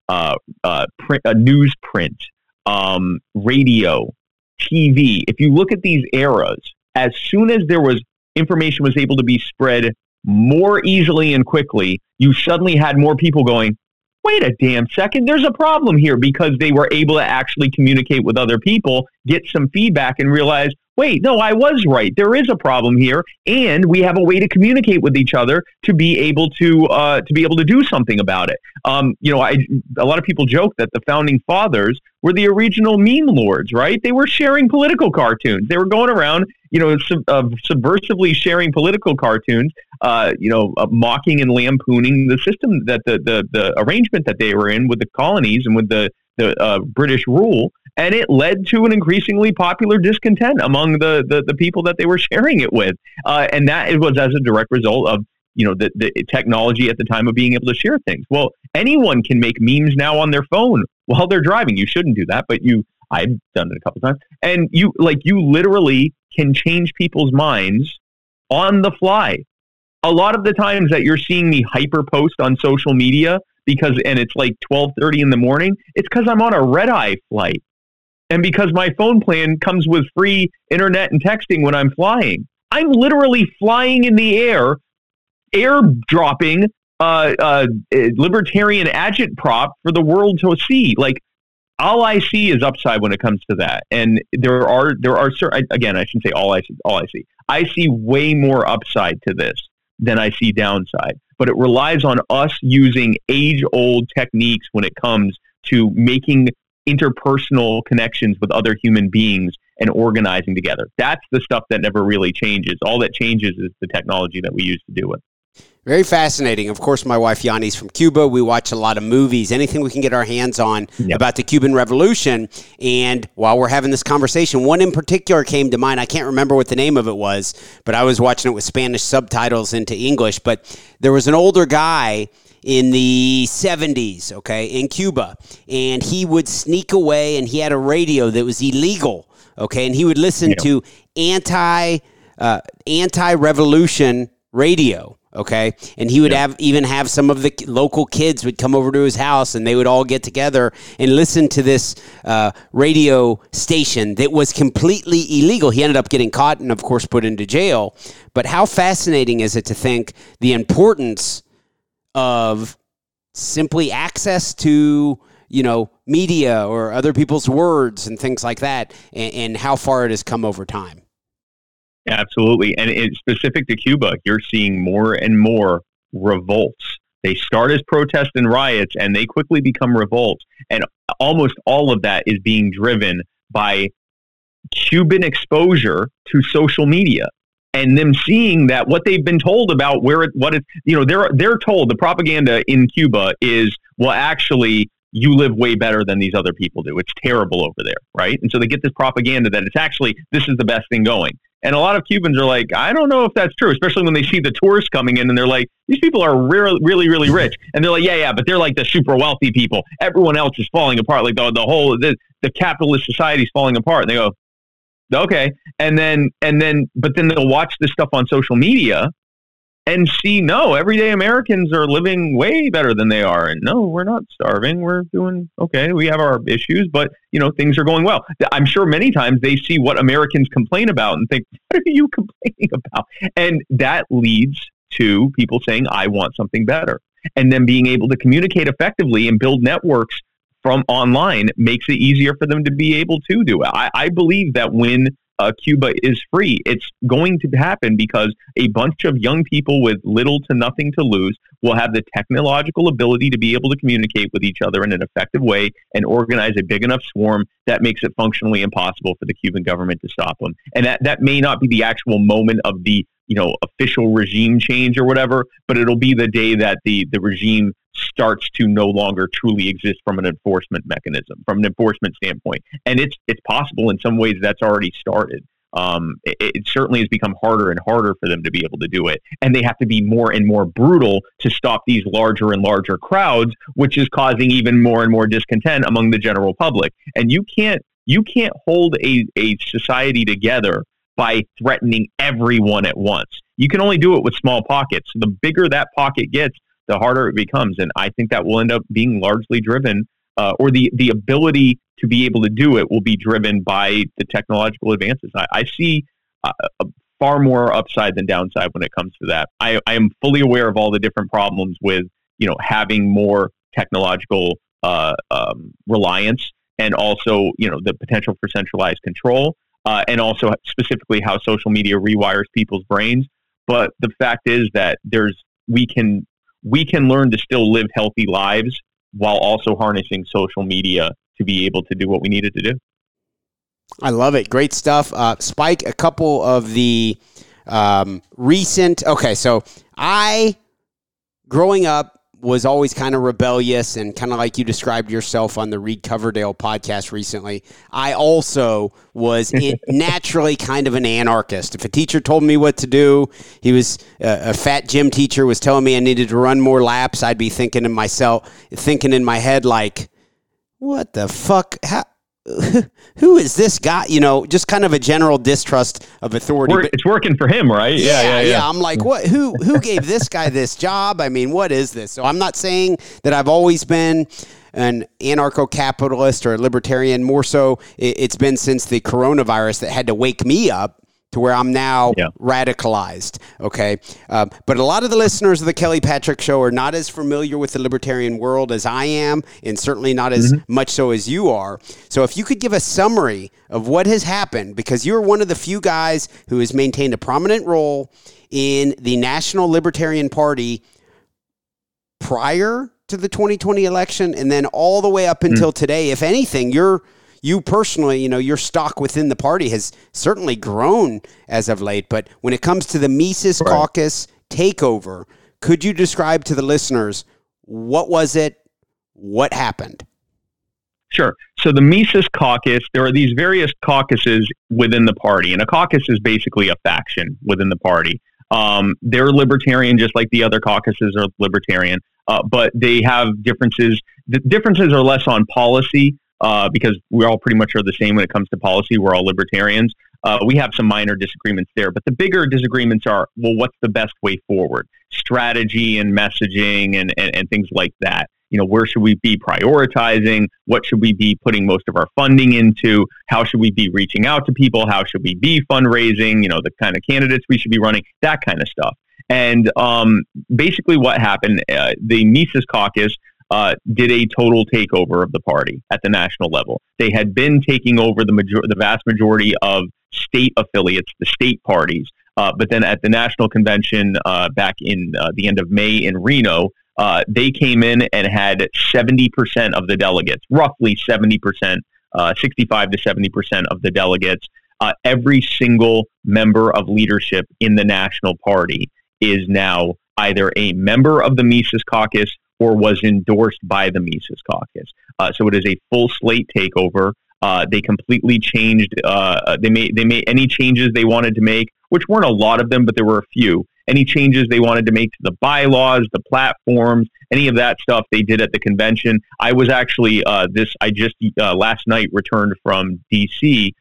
uh, uh, print, newsprint, um, radio, TV. If you look at these eras, as soon as there was information was able to be spread more easily and quickly, you suddenly had more people going, wait a damn second, there's a problem here because they were able to actually communicate with other people, get some feedback, and realize, wait, no, I was right. There is a problem here, and we have a way to communicate with each other to be able to uh, to be able to do something about it. Um, you know, I, a lot of people joke that the founding fathers were the original meme lords, right? They were sharing political cartoons. They were going around, you know, sub, uh, subversively sharing political cartoons, uh, you know, uh, mocking and lampooning the system that the, the the arrangement that they were in with the colonies and with the the uh, British rule and it led to an increasingly popular discontent among the, the, the people that they were sharing it with. Uh, and that it was as a direct result of you know the, the technology at the time of being able to share things. Well, anyone can make memes now on their phone while they're driving. You shouldn't do that, but you I've done it a couple times. And you like you literally can change people's minds on the fly. A lot of the times that you're seeing me hyper post on social media because and it's like 12:30 in the morning, it's cuz I'm on a red eye flight and because my phone plan comes with free internet and texting when I'm flying. I'm literally flying in the air, airdropping uh, uh, libertarian agitprop for the world to see. Like, all I see is upside when it comes to that. And there are there are certain again, I shouldn't say all I see. All I see, I see way more upside to this than I see downside. But it relies on us using age old techniques when it comes to making interpersonal connections with other human beings and organizing together. That's the stuff that never really changes. All that changes is the technology that we use to do it. Very fascinating. Of course, my wife Yanni's from Cuba. We watch a lot of movies, anything we can get our hands on yep. about the Cuban Revolution. And while we're having this conversation, one in particular came to mind. I can't remember what the name of it was, but I was watching it with Spanish subtitles into English. But there was an older guy in the 70s, okay, in Cuba, and he would sneak away and he had a radio that was illegal, okay, and he would listen yep. to anti uh, anti revolution radio okay and he would yeah. have even have some of the local kids would come over to his house and they would all get together and listen to this uh, radio station that was completely illegal he ended up getting caught and of course put into jail but how fascinating is it to think the importance of simply access to you know media or other people's words and things like that and, and how far it has come over time Absolutely. And it's specific to Cuba, you're seeing more and more revolts. They start as protests and riots and they quickly become revolts. And almost all of that is being driven by Cuban exposure to social media and them seeing that what they've been told about where it, what it, you know, they're, they're told the propaganda in Cuba is, well, actually, you live way better than these other people do. It's terrible over there, right? And so they get this propaganda that it's actually, this is the best thing going. And a lot of Cubans are like, I don't know if that's true, especially when they see the tourists coming in and they're like, these people are really, really, really rich. And they're like, yeah, yeah, but they're like the super wealthy people. Everyone else is falling apart. Like the, the whole, the, the capitalist society is falling apart. And they go, okay. And then, and then, but then they'll watch this stuff on social media and see no everyday americans are living way better than they are. And no we're not starving. We're doing okay. We have our issues but you know things are going well. I'm sure many times they see what americans complain about and think what are you complaining about? And that leads to people saying i want something better. And then being able to communicate effectively and build networks from online makes it easier for them to be able to do it. I, I believe that when uh, Cuba is free. It's going to happen because a bunch of young people with little to nothing to lose will have the technological ability to be able to communicate with each other in an effective way and organize a big enough swarm that makes it functionally impossible for the Cuban government to stop them. And that, that may not be the actual moment of the you know official regime change or whatever, but it'll be the day that the the regime starts to no longer truly exist from an enforcement mechanism, from an enforcement standpoint. And it's it's possible in some ways that's already started. Um, it, it, certainly has become harder and harder for them to be able to do it, and they have to be more and more brutal to stop these larger and larger crowds, which is causing even more and more discontent among the general public. And you can't you can't hold a, a society together by threatening everyone at once. You can only do it with small pockets. The bigger that pocket gets, the harder it becomes. And I think that will end up being largely driven, uh, or the, the ability to be able to do it will be driven by the technological advances. I, I see uh, far more upside than downside when it comes to that. I, I, am fully aware of all the different problems with you know having more technological uh, um, reliance and also you know the potential for centralized control uh, and also specifically how social media rewires people's brains. But the fact is that there's we can we can learn to still live healthy lives while also harnessing social media to be able to do what we needed to do. I love it. Great stuff. Uh, Spike, a couple of the um, recent. Okay, so I, growing up, was always kind of rebellious and kind of like you described yourself on the Reed Coverdale podcast recently. I also was naturally kind of an anarchist. If a teacher told me what to do, he was uh, a fat gym teacher was telling me I needed to run more laps. I'd be thinking in myself, thinking in my head like, "What the fuck? How, who is this guy? You know, just kind of a general distrust of authority. It's working for him, right? Yeah, yeah, yeah, yeah. I'm like, what? Who who gave this guy this job? I mean, what is this? So I'm not saying that I've always been an anarcho-capitalist or a libertarian. More so, it's been since the coronavirus that had to wake me up to where I'm now yeah. radicalized. Okay. Um, but a lot of the listeners of the Kelly Patrick Show are not as familiar with the libertarian world as I am, and certainly not as mm-hmm. much so as you are. So if you could give a summary of what has happened, because you're one of the few guys who has maintained a prominent role in the National Libertarian Party prior to the 2020 election and then all the way up mm. until mm. today. If anything, you're you personally, you know, your stock within the party has certainly grown as of late. But when it comes to the Mises right. Caucus takeover, could you describe to the listeners what was it? What happened? Sure. So the Mises Caucus, there are these various caucuses within the party, and a caucus is basically a faction within the party. Um, they're libertarian, just like the other caucuses are libertarian, uh, but they have differences. The differences are less on policy uh, because we all pretty much are the same when it comes to policy. We're all libertarians. Uh, we have some minor disagreements there, but the bigger disagreements are well, what's the best way forward? Strategy and messaging and, and, and things like that. You know, where should we be prioritizing? What should we be putting most of our funding into? How should we be reaching out to people? How should we be fundraising? You know, the kind of candidates we should be running, that kind of stuff. And um, basically, what happened, uh, the Mises caucus uh, did a total takeover of the party at the national level. They had been taking over the major- the vast majority of state affiliates, the state parties. Uh, but then at the national convention uh, back in uh, the end of May in Reno, uh, they came in and had 70% of the delegates, roughly 70%, uh, 65 to 70% of the delegates. every single member of leadership in the national party is now either a member of the Mises Caucus or was endorsed by the Mises Caucus. Uh, so it is a full slate takeover. Uh, they completely changed. Uh, uh, they made they made any changes they wanted to make, which weren't a lot of them, but there were a few. Any changes they wanted to make to the bylaws, the platforms, any of that stuff they did at the convention. I was actually uh, this. I just uh, last night returned from D.C.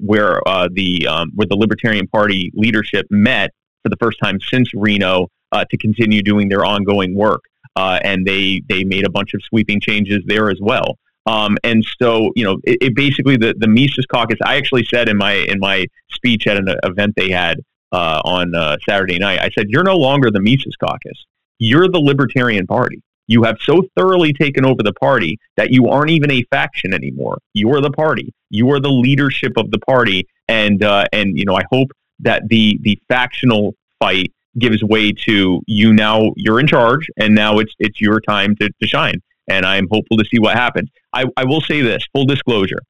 where the um, where the Libertarian Party leadership met for the first time since Reno to continue doing their ongoing work uh, and they they made a bunch of sweeping changes there as well. Um, and so, you know, it, it, basically the the Mises Caucus. I actually said in my in my speech at an event they had uh, on uh, Saturday night, I said, "You're no longer the Mises Caucus. You're the Libertarian Party. You have so thoroughly taken over the party that you aren't even a faction anymore. You are the party. You are the leadership of the party. And uh, and you know, I hope that the the factional fight gives way to you now you're in charge and now it's it's your time to, to shine. And i'm hopeful to see what happens. I, I will say this full disclosure.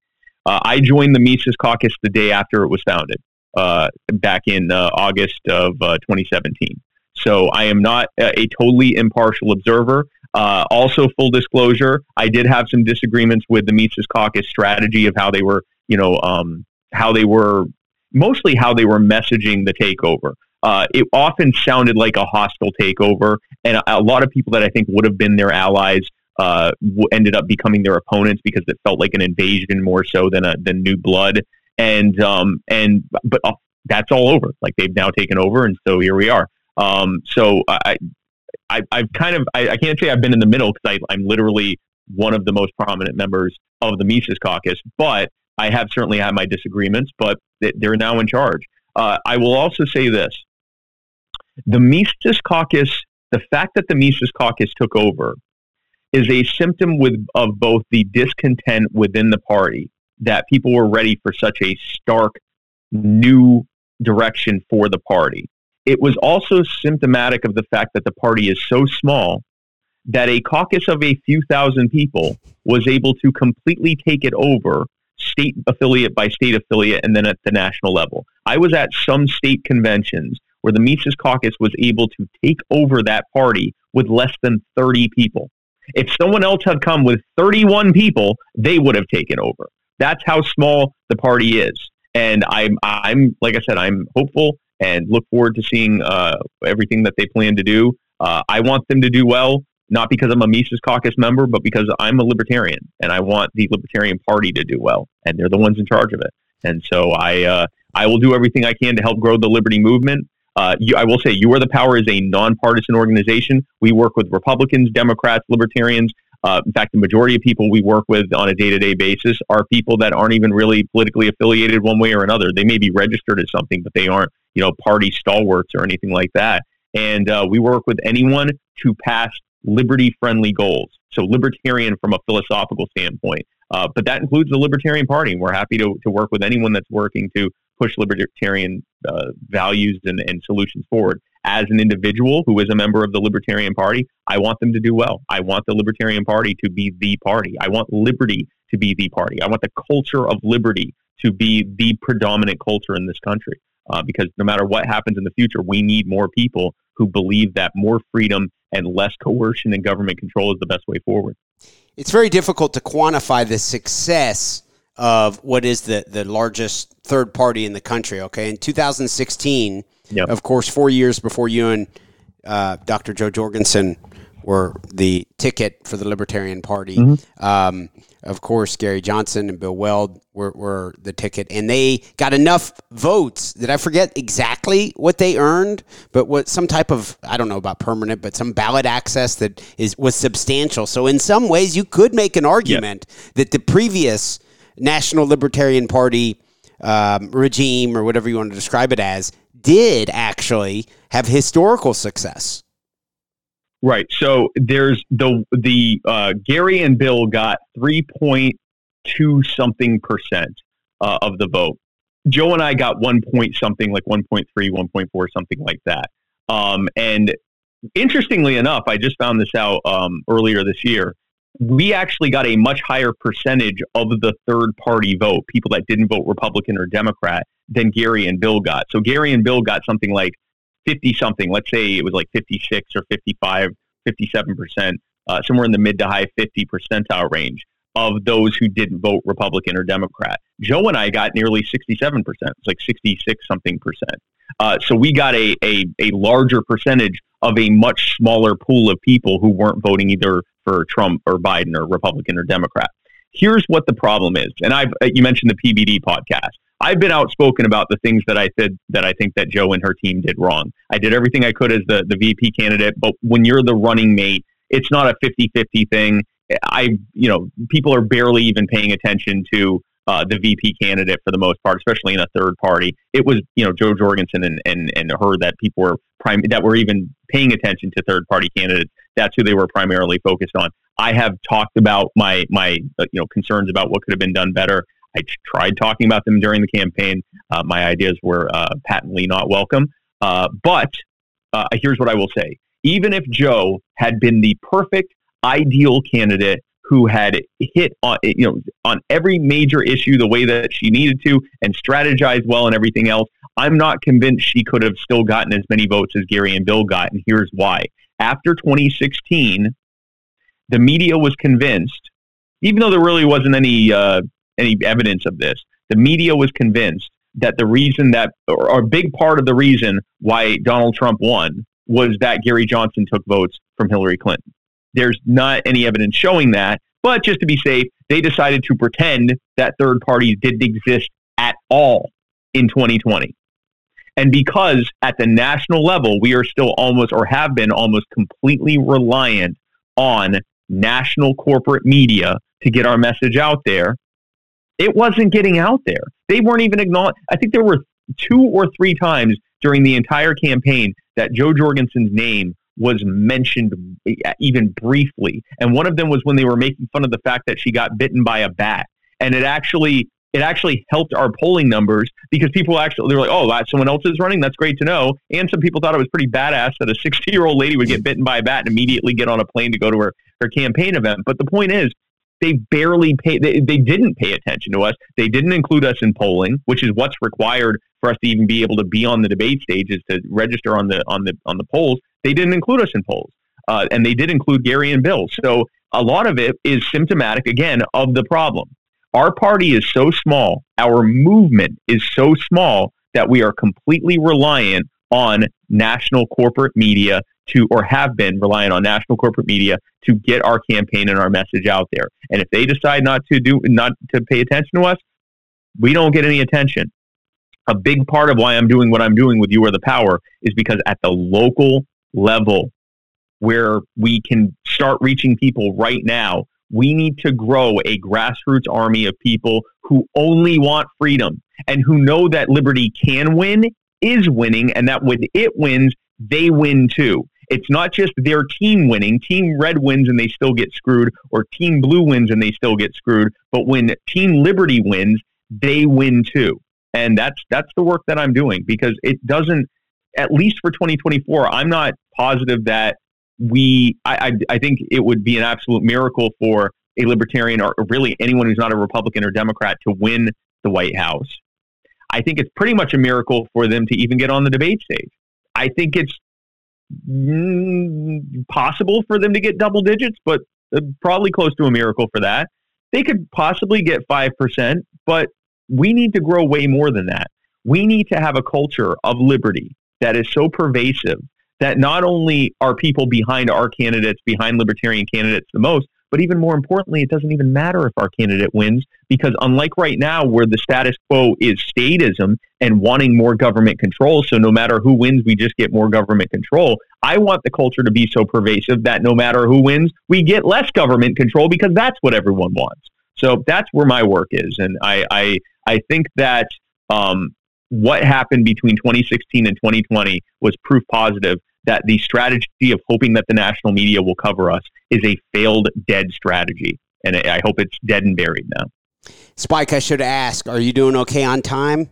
Uh, i joined the mises caucus the day after it was founded uh, back in uh, august of uh, 2017 so i am not a, totally impartial observer. Uh, also full disclosure i did have some disagreements with the mises caucus strategy of how they were you know um, how they were mostly how they were messaging the takeover uh, it often sounded like a hostile takeover, and a, a, lot of people that I think would have been their allies uh, w- ended up becoming their opponents because it felt like an invasion more so than a than new blood. And um, and but uh, that's all over. Like they've now taken over, and so here we are. Um, so I, I I've kind of I, I can't say I've been in the middle because I'm literally one of the most prominent members of the Mises Caucus, but I have certainly had my disagreements. But they're now in charge. Uh, I will also say this: the Mises Caucus, the fact that the Mises Caucus took over, is a symptom with of both the discontent within the party that people were ready for such a stark new direction for the party. It was also symptomatic of the fact that the party is so small that a caucus of a few thousand people was able to completely take it over state affiliate by state affiliate and then at the national level. I was at some state conventions where the Mises Caucus was able to take over that party with less than 30 people. If someone else had come with 31 people, they would have taken over. That's how small the party is. And I'm, I'm like I said, I'm hopeful and look forward to seeing uh, everything that they plan to do. Uh, I want them to do well not because I'm a Mises Caucus member, but because I'm a libertarian and I want the Libertarian Party to do well, and they're the ones in charge of it. And so I uh, I will do everything I can to help grow the liberty movement. Uh, you, I will say, You Are the Power is a nonpartisan organization. We work with Republicans, Democrats, Libertarians, Uh, in fact, the majority of people we work with on a day to day basis are people that aren't even really politically affiliated one way or another. They may be registered as something, but they aren't, you know, party stalwarts or anything like that. And uh, we work with anyone to pass liberty friendly goals. So, libertarian from a philosophical standpoint. Uh, but that includes the Libertarian Party. We're happy to, to work with anyone that's working to push libertarian uh, values and, and solutions forward. As an individual who is a member of the Libertarian Party, I want them to do well. I want the Libertarian Party to be the party. I want liberty to be the party. I want the culture of liberty to be the predominant culture in this country. Uh, because no matter what happens in the future, we need more people who believe that more freedom and less coercion and government control is the best way forward. It's very difficult to quantify the success of what is the, the largest third party in the country. Okay. In 2016, yep. of course, four years before you and uh, Dr. Jo Jorgensen were the ticket for the Libertarian Party. Mm-hmm. Um, of course, Gary Johnson and Bill Weld were, were, the ticket, and they got enough votes. Did I forget exactly what they earned? But what some type of I don't know about permanent, but some ballot access that is was substantial. So in some ways, you could make an argument that the previous National Libertarian Party um, regime, or whatever you want to describe it as, did actually have historical success. Right. So there's the the uh, Gary and Bill got three point two something percent uh, of the vote. Jo and I got one point something, like 1.3, 1.4, something like that. Um, and interestingly enough, I just found this out um, earlier this year. We actually got a much higher percentage of the third party vote, people that didn't vote Republican or Democrat, than Gary and Bill got. So Gary and Bill got something like 50 something, let's say it was like 56 or 55, 57%, uh, somewhere in the mid to high 50 percentile range of those who didn't vote Republican or Democrat. Jo and I got nearly 67%. It's like 66 something percent. Uh, so we got a, a, a larger percentage of a much smaller pool of people who weren't voting either for Trump or Biden or Republican or Democrat. Here's what the problem is. And I've, uh, you mentioned the PBD podcast. I've been outspoken about the things that I said that I think that Jo and her team did wrong. I did everything I could as the, the VP candidate, but when you're the running mate, it's not a 50-50 thing. I, you know, people are barely even paying attention to uh, the VP candidate for the most part, especially in a third party. It was, you know, Jo Jorgensen and, and, and her that people were prime that were even paying attention to third party candidates. That's who they were primarily focused on. I have talked about my my uh, you know concerns about what could have been done better. I tried talking about them during the campaign. Uh, my ideas were uh, patently not welcome. Uh, but uh, here's what I will say: even if Jo had been the perfect, ideal candidate who had hit on you know on every major issue the way that she needed to and strategized well and everything else, I'm not convinced she could have still gotten as many votes as Gary and Bill got. And here's why: after 2016, the media was convinced, even though there really wasn't any uh, any evidence of this. The media was convinced that the reason that, or a big part of the reason why Donald Trump won was that Gary Johnson took votes from Hillary Clinton. There's not any evidence showing that, but just to be safe, they decided to pretend that third parties didn't exist at all in 2020. And because at the national level, we are still almost, or have been almost completely reliant on national corporate media to get our message out there, it wasn't getting out there. They weren't even acknowledged. I think there were two or three times during the entire campaign that Jo Jorgensen's name was mentioned uh, even briefly. And one of them was when they were making fun of the fact that she got bitten by a bat. And it actually it actually helped our polling numbers because people actually they were like, "Oh, someone else is running. That's great to know." And some people thought it was pretty badass that a 60 year old lady would get bitten by a bat and immediately get on a plane to go to her her campaign event. But the point is, they barely pay they, they didn't pay attention to us they didn't include us in polling which is what's required for us to even be able to be on the debate stage is to register on the on the on the polls they didn't include us in polls uh, and they did include gary and bill so a lot of it is symptomatic again of the problem our party is so small our movement is so small that we are completely reliant on national corporate media to, or have been relying on national corporate media to get our campaign and our message out there. And if they decide not to do, not to pay attention to us, we don't get any attention. A big part of why I'm doing what I'm doing with You Are the Power is because at the local level, where we can start reaching people right now. We need to grow a grassroots army of people who only want freedom and who know that liberty can win, is winning, and that when it wins, they win too. It's not just their team winning. Team Red wins and they still get screwed, or Team Blue wins and they still get screwed. But when Team Liberty wins, they win too. And that's that's the work that I'm doing because it doesn't. At least for 2024, I'm not positive that we. I, I, I think it would be an absolute miracle for a libertarian or really anyone who's not a Republican or Democrat to win the White House. I think it's pretty much a miracle for them to even get on the debate stage. I think it's mm, possible for them to get double digits, but uh, probably close to a miracle for that. They could possibly get 5%, but we need to grow way more than that. We need to have a culture of liberty that is so pervasive that not only are people behind our candidates, behind libertarian candidates the most, but even more importantly, it doesn't even matter if our candidate wins because unlike right now where the status quo is statism and wanting more government control, so no matter who wins, we just get more government control. I want the culture to be so pervasive that no matter who wins, we get less government control because that's what everyone wants. So that's where my work is. And I, I, I think that um, what happened between 2016 and 2020 was proof positive that the strategy of hoping that the national media will cover us is a failed, dead strategy. And I hope it's dead and buried now. Spike, I should ask, are you doing okay on time?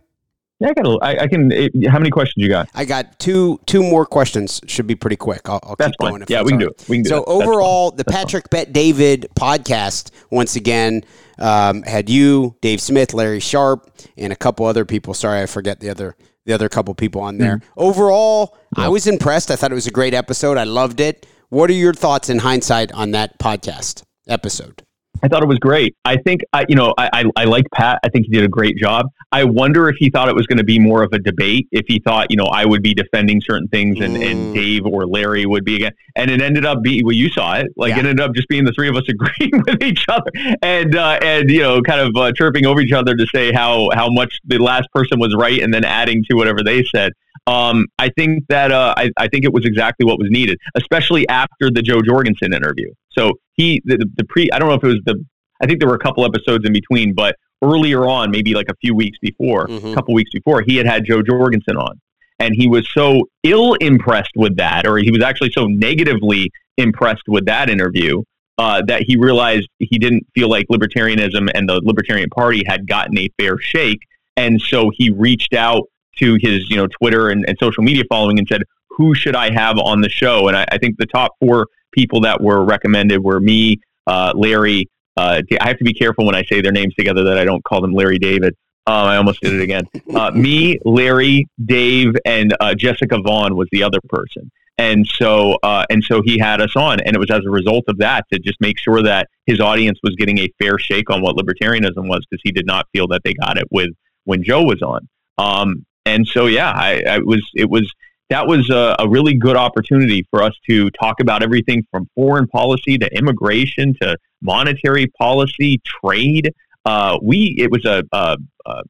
Yeah, I got. A, I, I can. It, how many questions you got? I got two. Two more questions. Should be pretty quick. I'll, I'll keep going. yeah, we can, do it. we can do it. so it. overall, the Patrick Bet David podcast once again um, had you, Dave Smith, Larry Sharpe, and a couple other people. Sorry, I forget the other the other couple people on there. Mm-hmm. Overall, yep. I was impressed. I thought it was a great episode. I loved it. What are your thoughts in hindsight on that podcast episode? I thought it was great. I think, I, you know, I, I, I like Pat. I think he did a great job. I wonder if he thought it was going to be more of a debate, if he thought, you know, I would be defending certain things and, mm. and Dave or Larry would be again. And it ended up being, well, you saw it, like yeah. it ended up just being the three of us agreeing with each other and, uh, and, you know, kind of uh, chirping over each other to say how, how much the last person was right and then adding to whatever they said. Um, I think that uh, I, I, think it was exactly what was needed, especially after the Jo Jorgensen interview. So he the, the, pre I don't know if it was the I think there were a couple episodes in between, but earlier on, maybe like a few weeks before, mm-hmm. a couple weeks before, he had had Jo Jorgensen on, and he was so ill impressed with that, or he was actually so negatively impressed with that interview. Uh, that he realized he didn't feel like libertarianism and the Libertarian Party had gotten a fair shake, and so he reached out to his you know Twitter and, and social media following and said, "Who should I have on the show?" And I, I think the top four people that were recommended were me, uh, Larry. Uh, I have to be careful when I say their names together that I don't call them Larry David. Um, I almost did it again. Uh, me, Larry, Dave, and uh, Jessica Vaughn was the other person. And so, uh, and so he had us on, and it was as a result of that to just make sure that his audience was getting a fair shake on what libertarianism was, because he did not feel that they got it with when Jo was on. Um, and so yeah, I, I was it was that was a, a, really good opportunity for us to talk about everything from foreign policy to immigration to monetary policy, trade. Uh, we it was a, a, a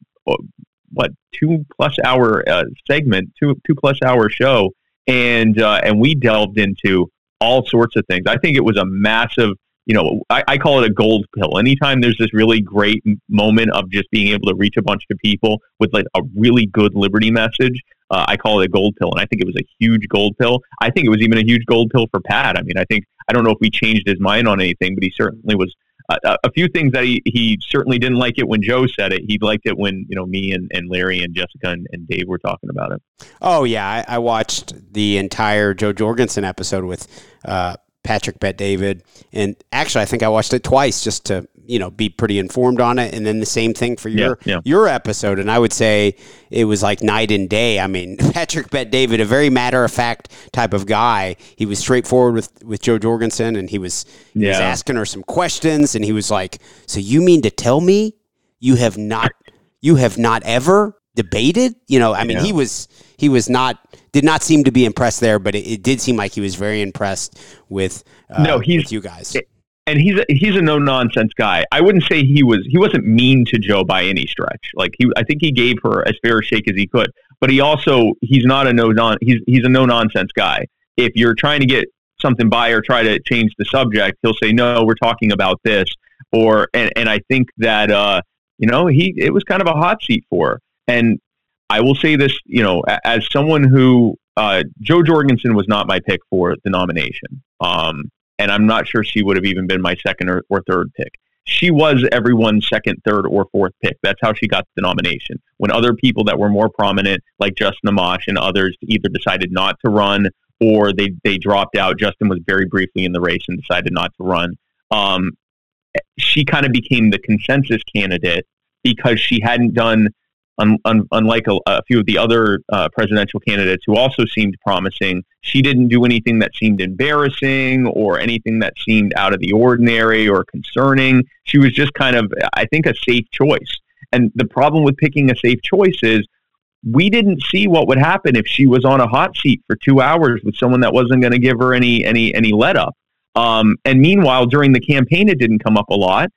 what two plus hour uh, segment, two two plus hour show, and uh, and we delved into all sorts of things. I think it was a massive you know, I, I, call it a gold pill. Anytime there's this really great moment of just being able to reach a bunch of people with like a really good liberty message, uh, I call it a gold pill. And I think it was a huge gold pill. I think it was even a huge gold pill for Pat. I mean, I think, I don't know if he changed his mind on anything, but he certainly was uh, a few things that he, he certainly didn't like it when Jo said it. He liked it when, you know, me and, and Larry and Jessica and, and Dave were talking about it. Oh yeah. I, I watched the entire Jo Jorgensen episode with, uh, Patrick Bet David. And actually, I think I watched it twice just to you know be pretty informed on it. And then the same thing for your yeah, yeah. your episode. And I would say it was like night and day. I mean, Patrick Bet David, a very matter of fact type of guy. He was straightforward with with Jo Jorgensen, and he was he yeah. was asking her some questions, and he was like, "So you mean to tell me you have not you have not ever debated?" You know, I mean, he was he was not did not seem to be impressed there, but it, it did seem like he was very impressed with uh, no, he's, with you guys. And he's a, he's a no nonsense guy. I wouldn't say he was he wasn't mean to Jo by any stretch. Like he, I think he gave her as fair a shake as he could. But he also he's not a no non he's he's a no nonsense guy. If you're trying to get something by or try to change the subject, he'll say, "No, we're talking about this." Or and and I think that uh, you know he it was kind of a hot seat for. Her. And I will say this, you know, as someone who uh, Jo Jorgensen was not my pick for the nomination, um, and I'm not sure she would have even been my second or, or third pick she was everyone's second, third, or fourth pick. That's how she got the nomination. When other people that were more prominent, like Justin Amash and others, either decided not to run or they, they dropped out. Justin was very briefly in the race and decided not to run. Um, she kind of became the consensus candidate because she hadn't done un, un, unlike a, a, few of the other uh, presidential candidates who also seemed promising, she didn't do anything that seemed embarrassing or anything that seemed out of the ordinary or concerning. She was just kind of, I think, a safe choice. And the problem with picking a safe choice is we didn't see what would happen if she was on a hot seat for two hours with someone that wasn't going to give her any any any let up. Um, and meanwhile, during the campaign, it didn't come up a lot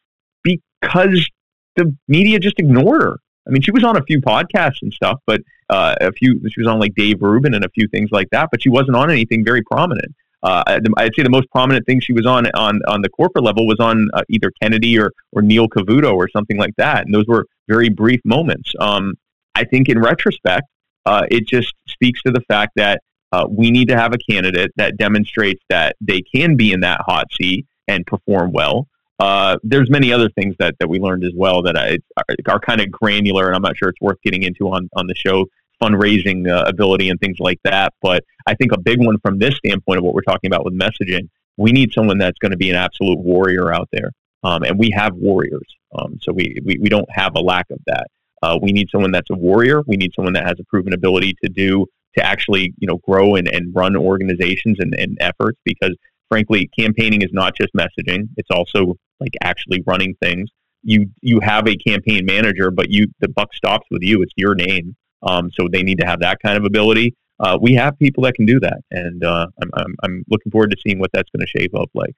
because the media just ignored her. I mean, she was on a few podcasts and stuff, but uh, a few she was on like Dave Rubin and a few things like that, but she wasn't on anything very prominent. Uh, I'd say the most prominent thing she was on on on the corporate level was on uh, either Kennedy or or Neil Cavuto or something like that, and those were very brief moments. Um, I think in retrospect, uh, it just speaks to the fact that uh, we need to have a candidate that demonstrates that they can be in that hot seat and perform well. Uh, there's many other things that, that we learned as well that I, are, are kind of granular, and I'm not sure it's worth getting into on, on the show, fundraising uh, ability and things like that. But I think a big one from this standpoint of what we're talking about with messaging, we need someone that's going to be an absolute warrior out there. Um, and we have warriors. Um, so we, we, we don't have a lack of that. Uh, we need someone that's a warrior. We need someone that has a proven ability to do to actually you know grow and, and run organizations and, and efforts because frankly campaigning is not just messaging it's also like actually running things. You you have a campaign manager, but you the buck stops with you. It's your name, um, so they need to have that kind of ability. Uh, we have people that can do that, and uh, I'm, I'm I'm looking forward to seeing what that's going to shape up like.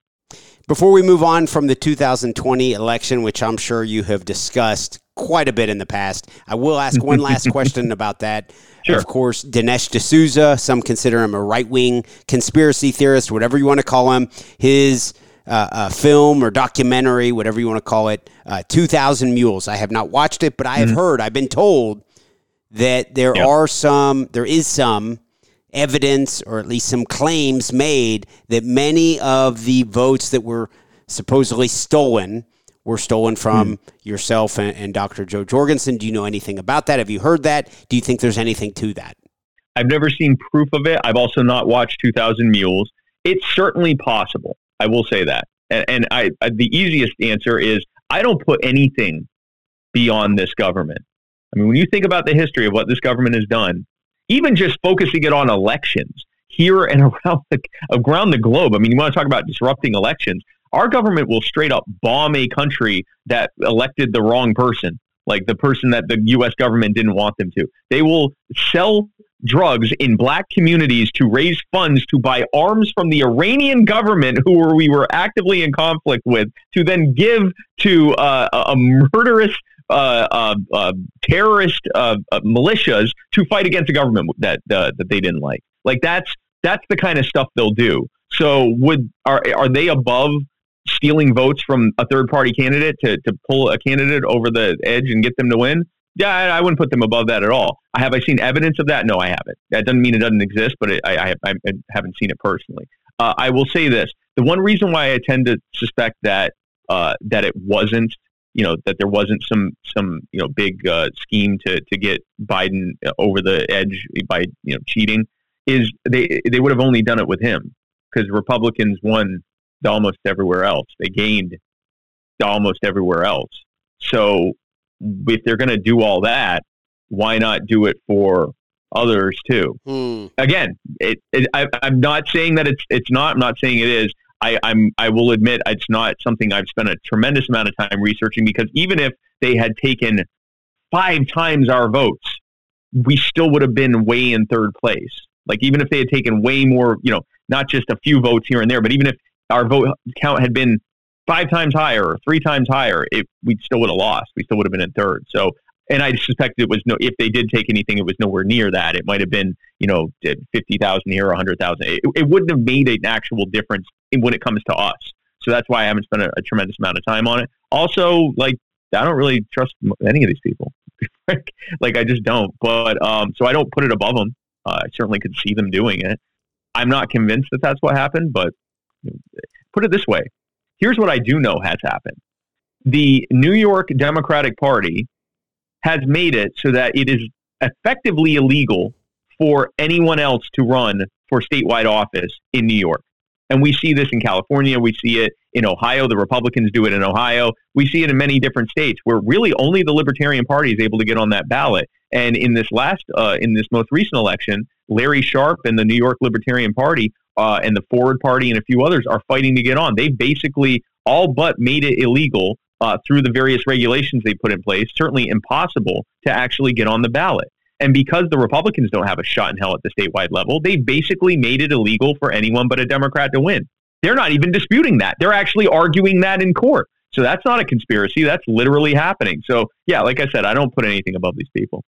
Before we move on from the 2020 election, which I'm sure you have discussed quite a bit in the past, I will ask one last question about that. Sure. Of course, Dinesh D'Souza, some consider him a right wing conspiracy theorist, whatever you want to call him. His uh, uh, film or documentary, whatever you want to call it, uh, 2000 Mules. I have not watched it, but I have mm-hmm. heard, I've been told that there yep. are some, there is some evidence or at least some claims made that many of the votes that were supposedly stolen were stolen from mm. yourself and, and Dr. Jo Jorgensen. Do you know anything about that? Have you heard that? Do you think there's anything to that? I've never seen proof of it. I've also not watched 2000 Mules. It's certainly possible. I will say that. And, and I, I, the easiest answer is I don't put anything beyond this government. I mean, when you think about the history of what this government has done, even just focusing it on elections here and around the, around the globe. I mean, you want to talk about disrupting elections. Our government will straight up bomb a country that elected the wrong person, like the person that the U.S. government didn't want them to. They will sell drugs in black communities to raise funds to buy arms from the Iranian government, who we were actively in conflict with, to then give to uh, a murderous uh, uh, uh terrorist uh, uh, militias to fight against a government that that they didn't like. Like that's that's the kind of stuff they'll do. So would are are they above stealing votes from a third party candidate to, to pull a candidate over the edge and get them to win? Yeah, I, I, wouldn't put them above that at all. Have I seen evidence of that? No, I haven't. That doesn't mean it doesn't exist, but it, I, I, I, haven't seen it personally. Uh, I will say this: the one reason why I tend to suspect that uh, that it wasn't, you know, that there wasn't some some you know big uh, scheme to to get Biden over the edge by you know cheating is they they would have only done it with him because Republicans won almost everywhere else. They gained almost everywhere else. So if they're going to do all that, why not do it for others too? Hmm. Again, it, it, I, am not saying that it's it's not. I'm not saying it is. I, I'm I will admit it's not something I've spent a tremendous amount of time researching because even if they had taken five times our votes, we still would have been way in third place. Like even if they had taken way more, you know, not just a few votes here and there, but even if our vote count had been five times higher or three times higher, it, we still would have lost. We still would have been in third. So and I suspect it was no. If they did take anything, it was nowhere near that. It might have been, you know, fifty thousand here, a hundred thousand. It, it wouldn't have made an actual difference in, when it comes to us. So that's why I haven't spent a, a tremendous amount of time on it. Also, like I don't really trust any of these people. like I just don't. But um, so I don't put it above them. Uh, I certainly could see them doing it. I'm not convinced that that's what happened, but put it this way: here's what I do know has happened. The New York Democratic Party has made it so that it is effectively illegal for anyone else to run for statewide office in New York. And we see this in California. We see it in Ohio. The Republicans do it in Ohio. We see it in many different states where really only the Libertarian Party is able to get on that ballot. And in this last, uh, in this most recent election, Larry Sharpe and the New York Libertarian Party uh, and the Forward Party and a few others are fighting to get on. They basically all but made it illegal uh, through the various regulations they put in place, certainly impossible to actually get on the ballot. And because the Republicans don't have a shot in hell at the statewide level, they basically made it illegal for anyone but a Democrat to win. They're not even disputing that. They're actually arguing that in court. So that's not a conspiracy. That's literally happening. So, yeah, like I said, I don't put anything above these people.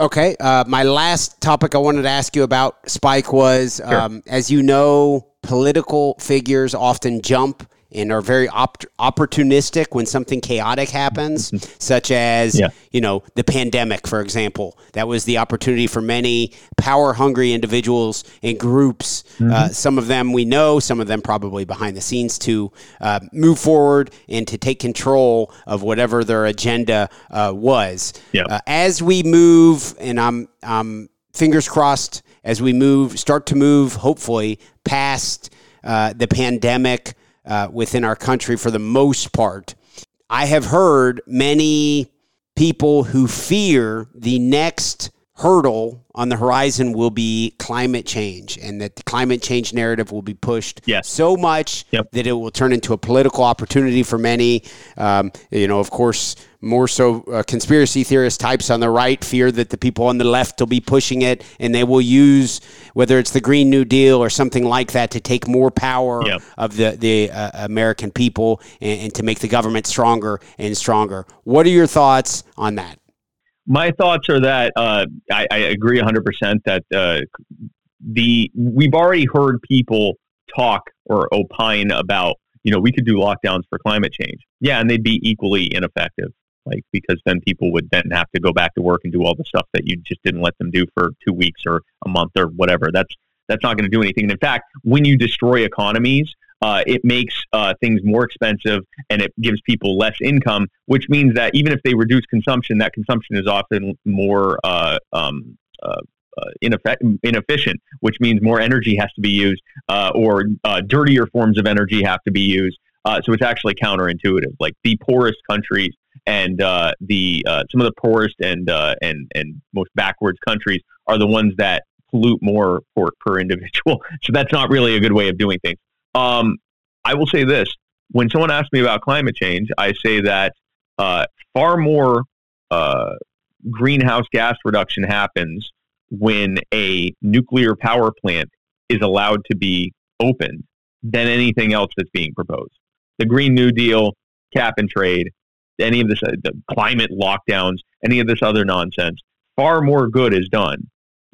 Okay. Uh, my last topic I wanted to ask you about, Spike, was sure. um, as you know, political figures often jump and are very op- opportunistic when something chaotic happens, such as yeah. you know the pandemic, for example. That was the opportunity for many power hungry individuals and groups. Uh, mm-hmm. Uh, some of them we know, some of them probably behind the scenes to uh, move forward and to take control of whatever their agenda uh, was. Yeah. Uh, as we move, and I'm, I'm fingers crossed as we move, start to move, hopefully past. Uh, the pandemic, uh, within our country for the most part. I have heard many people who fear the next hurdle on the horizon will be climate change and that the climate change narrative will be pushed yes. so much yep. that it will turn into a political opportunity for many. Um, you know, of course, more so uh, conspiracy theorist types on the right fear that the people on the left will be pushing it and they will use whether it's the Green New Deal or something like that to take more power yep. of the, the uh, American people and, and to make the government stronger and stronger. What are your thoughts on that? My thoughts are that uh, I, I, agree 100% that uh, the we've already heard people talk or opine about you know we could do lockdowns for climate change. Yeah and they'd be equally ineffective like because then people would then have to go back to work and do all the stuff that you just didn't let them do for two weeks or a month or whatever. That's that's not going to do anything. And in fact when you destroy economies uh, it makes uh, things more expensive and it gives people less income, which means that even if they reduce consumption, that consumption is often more uh, um, uh, uh, inefficient, which means more energy has to be used uh, or dirtier forms of energy have to be used. so it's actually counterintuitive. Like the poorest countries and the some of the poorest and and and most backwards countries are the ones that pollute more per, per individual. So that's not really a good way of doing things. Um, I will say this: when someone asks me about climate change, I say that uh, far more uh, greenhouse gas reduction happens when a nuclear power plant is allowed to be opened than anything else that's being proposed. The Green New Deal, cap and trade, any of this, uh, the climate lockdowns, any of this other nonsense, far more good is done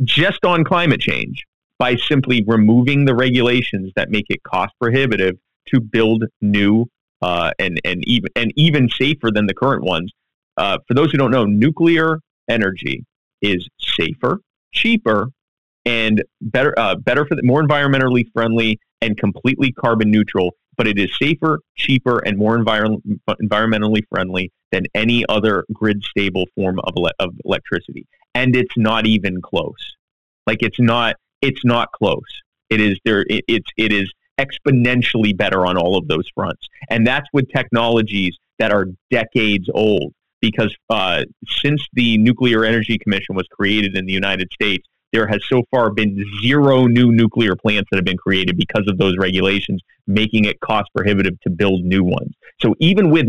just on climate change by simply removing the regulations that make it cost prohibitive to build new uh, and and even and even safer than the current ones. Uh, for those who don't know, nuclear energy is safer, cheaper, and better uh, better for the, more environmentally friendly and completely carbon neutral. But it is safer, cheaper, and more envir- environmentally friendly than any other grid stable form of, ele- of electricity. And it's not even close. Like it's not it's not close. It is there. It, it's it is exponentially better on all of those fronts, and that's with technologies that are decades old. Because uh, since the Nuclear Energy Commission was created in the United States, there has so far been zero new nuclear plants that have been created because of those regulations, making it cost prohibitive to build new ones. So even with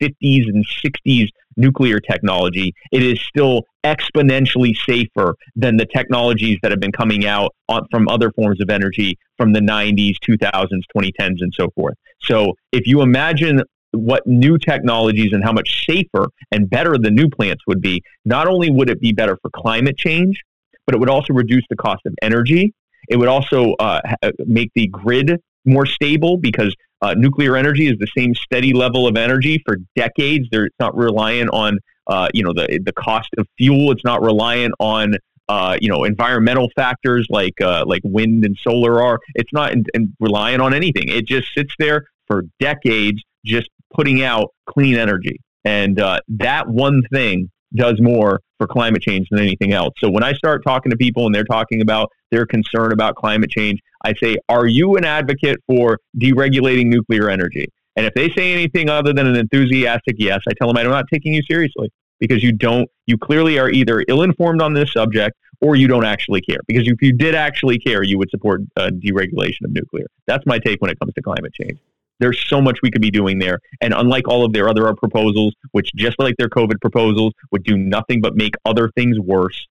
1950s and 60s nuclear technology, it is still exponentially safer than the technologies that have been coming out on, from other forms of energy from the 90s, 2000s, 2010s, and so forth. So if you imagine what new technologies and how much safer and better the new plants would be, not only would it be better for climate change, but it would also reduce the cost of energy. It would also uh, make the grid more stable because uh, nuclear energy is the same steady level of energy for decades. It's not reliant on uh, you know the the cost of fuel. It's not reliant on uh, you know environmental factors like uh, like wind and solar are. It's not in, in reliant on anything. It just sits there for decades, just putting out clean energy, and uh, that one thing does more for climate change than anything else. So when I start talking to people and they're talking about their concern about climate change, I say, "Are you an advocate for deregulating nuclear energy?" And if they say anything other than an enthusiastic yes, I tell them I'm not taking you seriously because you don't, you clearly are either ill informed on this subject or you don't actually care. Because if you did actually care, you would support uh, deregulation of nuclear. That's my take when it comes to climate change. There's so much we could be doing there. And unlike all of their other proposals, which just like their COVID proposals would do nothing but make other things worse,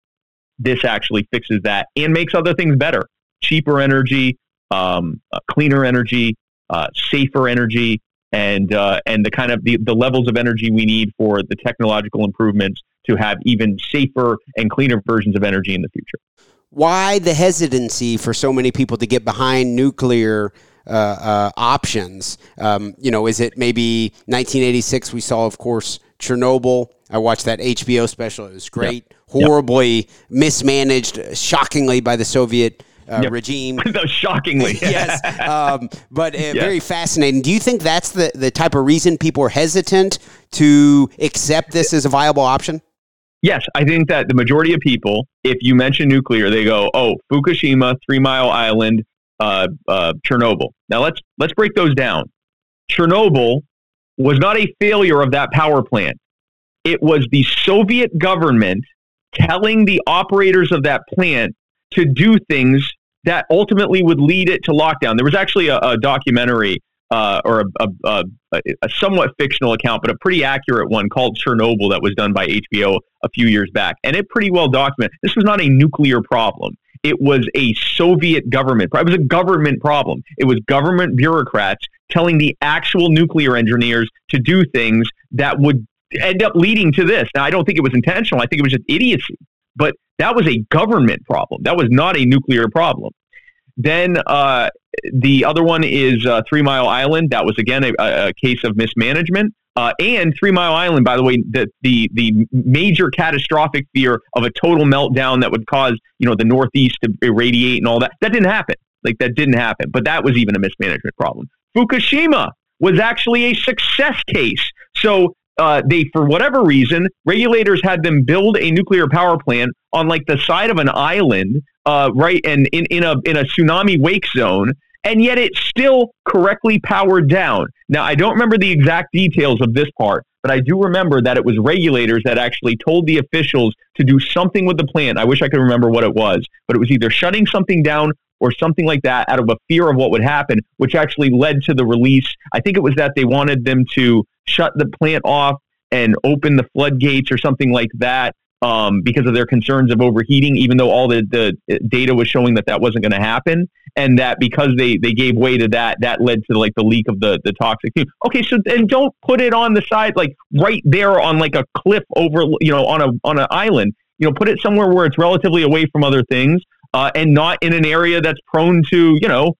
this actually fixes that and makes other things better. Cheaper energy, um, uh, cleaner energy, uh, safer energy, and uh, and the kind of the, the levels of energy we need for the technological improvements to have even safer and cleaner versions of energy in the future. Why the hesitancy for so many people to get behind nuclear options? Um, you know, is it maybe 1986? We saw, of course, Chernobyl. I watched that HBO special. It was great. Yep. Horribly yep. mismanaged, shockingly, by the Soviet uh, yep. regime. shockingly. yes. Um, but uh, yes. very fascinating. Do you think that's the, the type of reason people are hesitant to accept this as a viable option? Yes, I think that the majority of people, if you mention nuclear, they go, "Oh, Fukushima, Three Mile Island, uh, uh, Chernobyl." Now let's let's break those down. Chernobyl was not a failure of that power plant. It was the Soviet government telling the operators of that plant to do things that ultimately would lead it to lockdown. There was actually a, a documentary uh, or a, a, a, somewhat fictional account, but a pretty accurate one called Chernobyl that was done by HBO a few years back. And it pretty well documented this was not a nuclear problem. It was a Soviet government. It was a government problem. It was government bureaucrats telling the actual nuclear engineers to do things that would end up leading to this. Now, I don't think it was intentional. I think it was just idiocy. But that was a government problem. That was not a nuclear problem. Then uh, the other one is uh, Three Mile Island. That was again a, a case of mismanagement. Uh, and Three Mile Island, by the way, the, the the major catastrophic fear of a total meltdown that would cause you know the Northeast to irradiate and all that that didn't happen. Like that didn't happen. But that was even a mismanagement problem. Fukushima was actually a success case. So uh, they, for whatever reason, regulators had them build a nuclear power plant on like the side of an island, uh, right, and in, in a in a tsunami wake zone, and yet it's still correctly powered down. Now, I don't remember the exact details of this part, but I do remember that it was regulators that actually told the officials to do something with the plant. I wish I could remember what it was, but it was either shutting something down or something like that out of a fear of what would happen, which actually led to the release. I think it was that they wanted them to shut the plant off and open the floodgates or something like that um, because of their concerns of overheating, even though all the, the data was showing that that wasn't going to happen, and that because they, they gave way to that, that led to like the leak of the, the toxic fume. Okay, so then don't put it on the side, like right there on like a cliff over, you know, on a on an island. You know, put it somewhere where it's relatively away from other things, uh, and not in an area that's prone to, you know,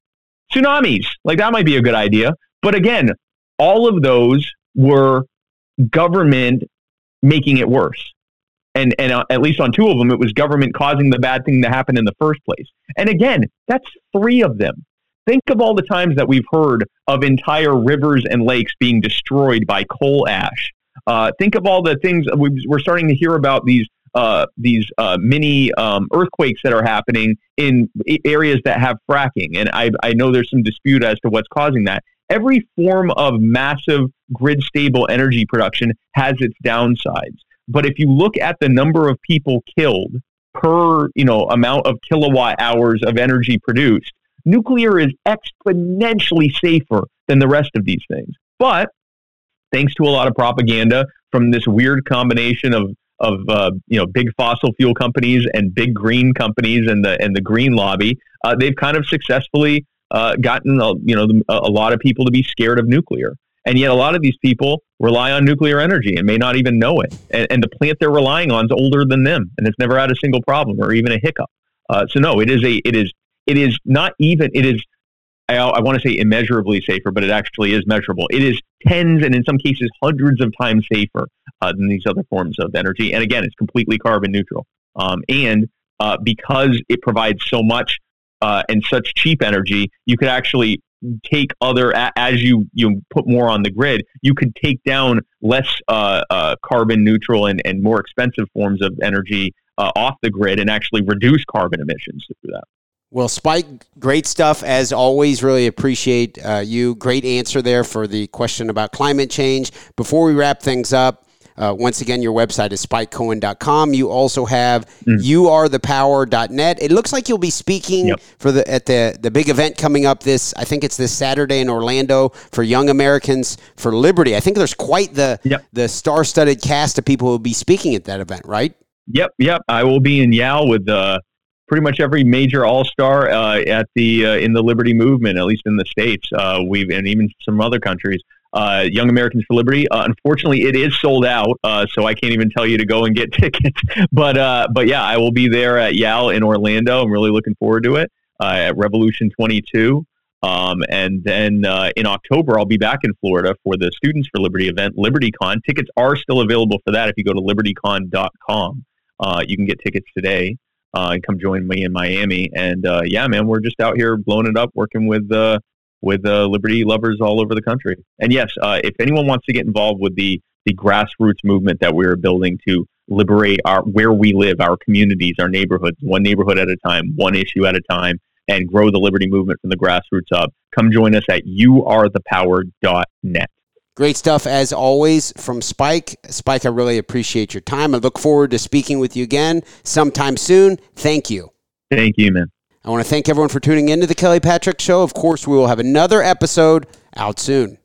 tsunamis. Like that might be a good idea. But again, all of those were government making it worse. And, and uh, at least on two of them, it was government causing the bad thing to happen in the first place. And again, that's three of them. Think of all the times that we've heard of entire rivers and lakes being destroyed by coal ash. Uh, think of all the things we're starting to hear about these uh, these uh, mini um, earthquakes that are happening in areas that have fracking. And I, I know there's some dispute as to what's causing that every form of massive grid stable energy production has its downsides. But if you look at the number of people killed per, you know, amount of kilowatt hours of energy produced, nuclear is exponentially safer than the rest of these things. But thanks to a lot of propaganda from this weird combination of of uh, you know big fossil fuel companies and big green companies and the and the green lobby, uh, they've kind of successfully uh, gotten a, you know a lot of people to be scared of nuclear. And yet, a lot of these people rely on nuclear energy and may not even know it. And, and the plant they're relying on is older than them, and it's never had a single problem or even a hiccup. Uh, so no, it is a it is it is not even it is I, I want to say immeasurably safer, but it actually is measurable. It is tens and in some cases hundreds of times safer uh, than these other forms of energy. And again, it's completely carbon neutral. Um, and uh, because it provides so much uh, and such cheap energy, you could actually take other as you you put more on the grid, you could take down less uh, uh, carbon neutral and, and more expensive forms of energy uh, off the grid and actually reduce carbon emissions through that. Well, Spike, great stuff as always. Really appreciate uh, you. Great answer there for the question about climate change. Before we wrap things up, uh, once again, your website is spikecohen.com. You also have mm. youarethepower.net. It looks like you'll be speaking yep. for the at the the big event coming up this. I think it's this Saturday in Orlando for Young Americans for Liberty. I think there's quite the yep. the star-studded cast of people who will be speaking at that event, right? Yep, yep. I will be in YAL with uh, pretty much every major all star uh, at the uh, in the Liberty movement, at least in the states. Uh, we've and even some other countries uh, Young Americans for Liberty. Uh, unfortunately, it is sold out, uh, so I can't even tell you to go and get tickets. but uh, but yeah, I will be there at YAL in Orlando. I'm really looking forward to it uh, at Revolution 22. Um, and then uh, in October, I'll be back in Florida for the Students for Liberty event, LibertyCon. Tickets are still available for that if you go to libertycon.com. you can get tickets today and come join me in Miami. And yeah, man, we're just out here blowing it up, working with with uh, liberty lovers all over the country. And yes, uh, if anyone wants to get involved with the the grassroots movement that we're building to liberate our where we live, our communities, our neighborhoods, one neighborhood at a time, one issue at a time, and grow the liberty movement from the grassroots up, come join us at youarethepower.net. Great stuff as always from Spike. Spike, I really appreciate your time. I look forward to speaking with you again sometime soon. Thank you. Thank you, man. I want to thank everyone for tuning in to the Kelly Patrick Show. Of course, we will have another episode out soon.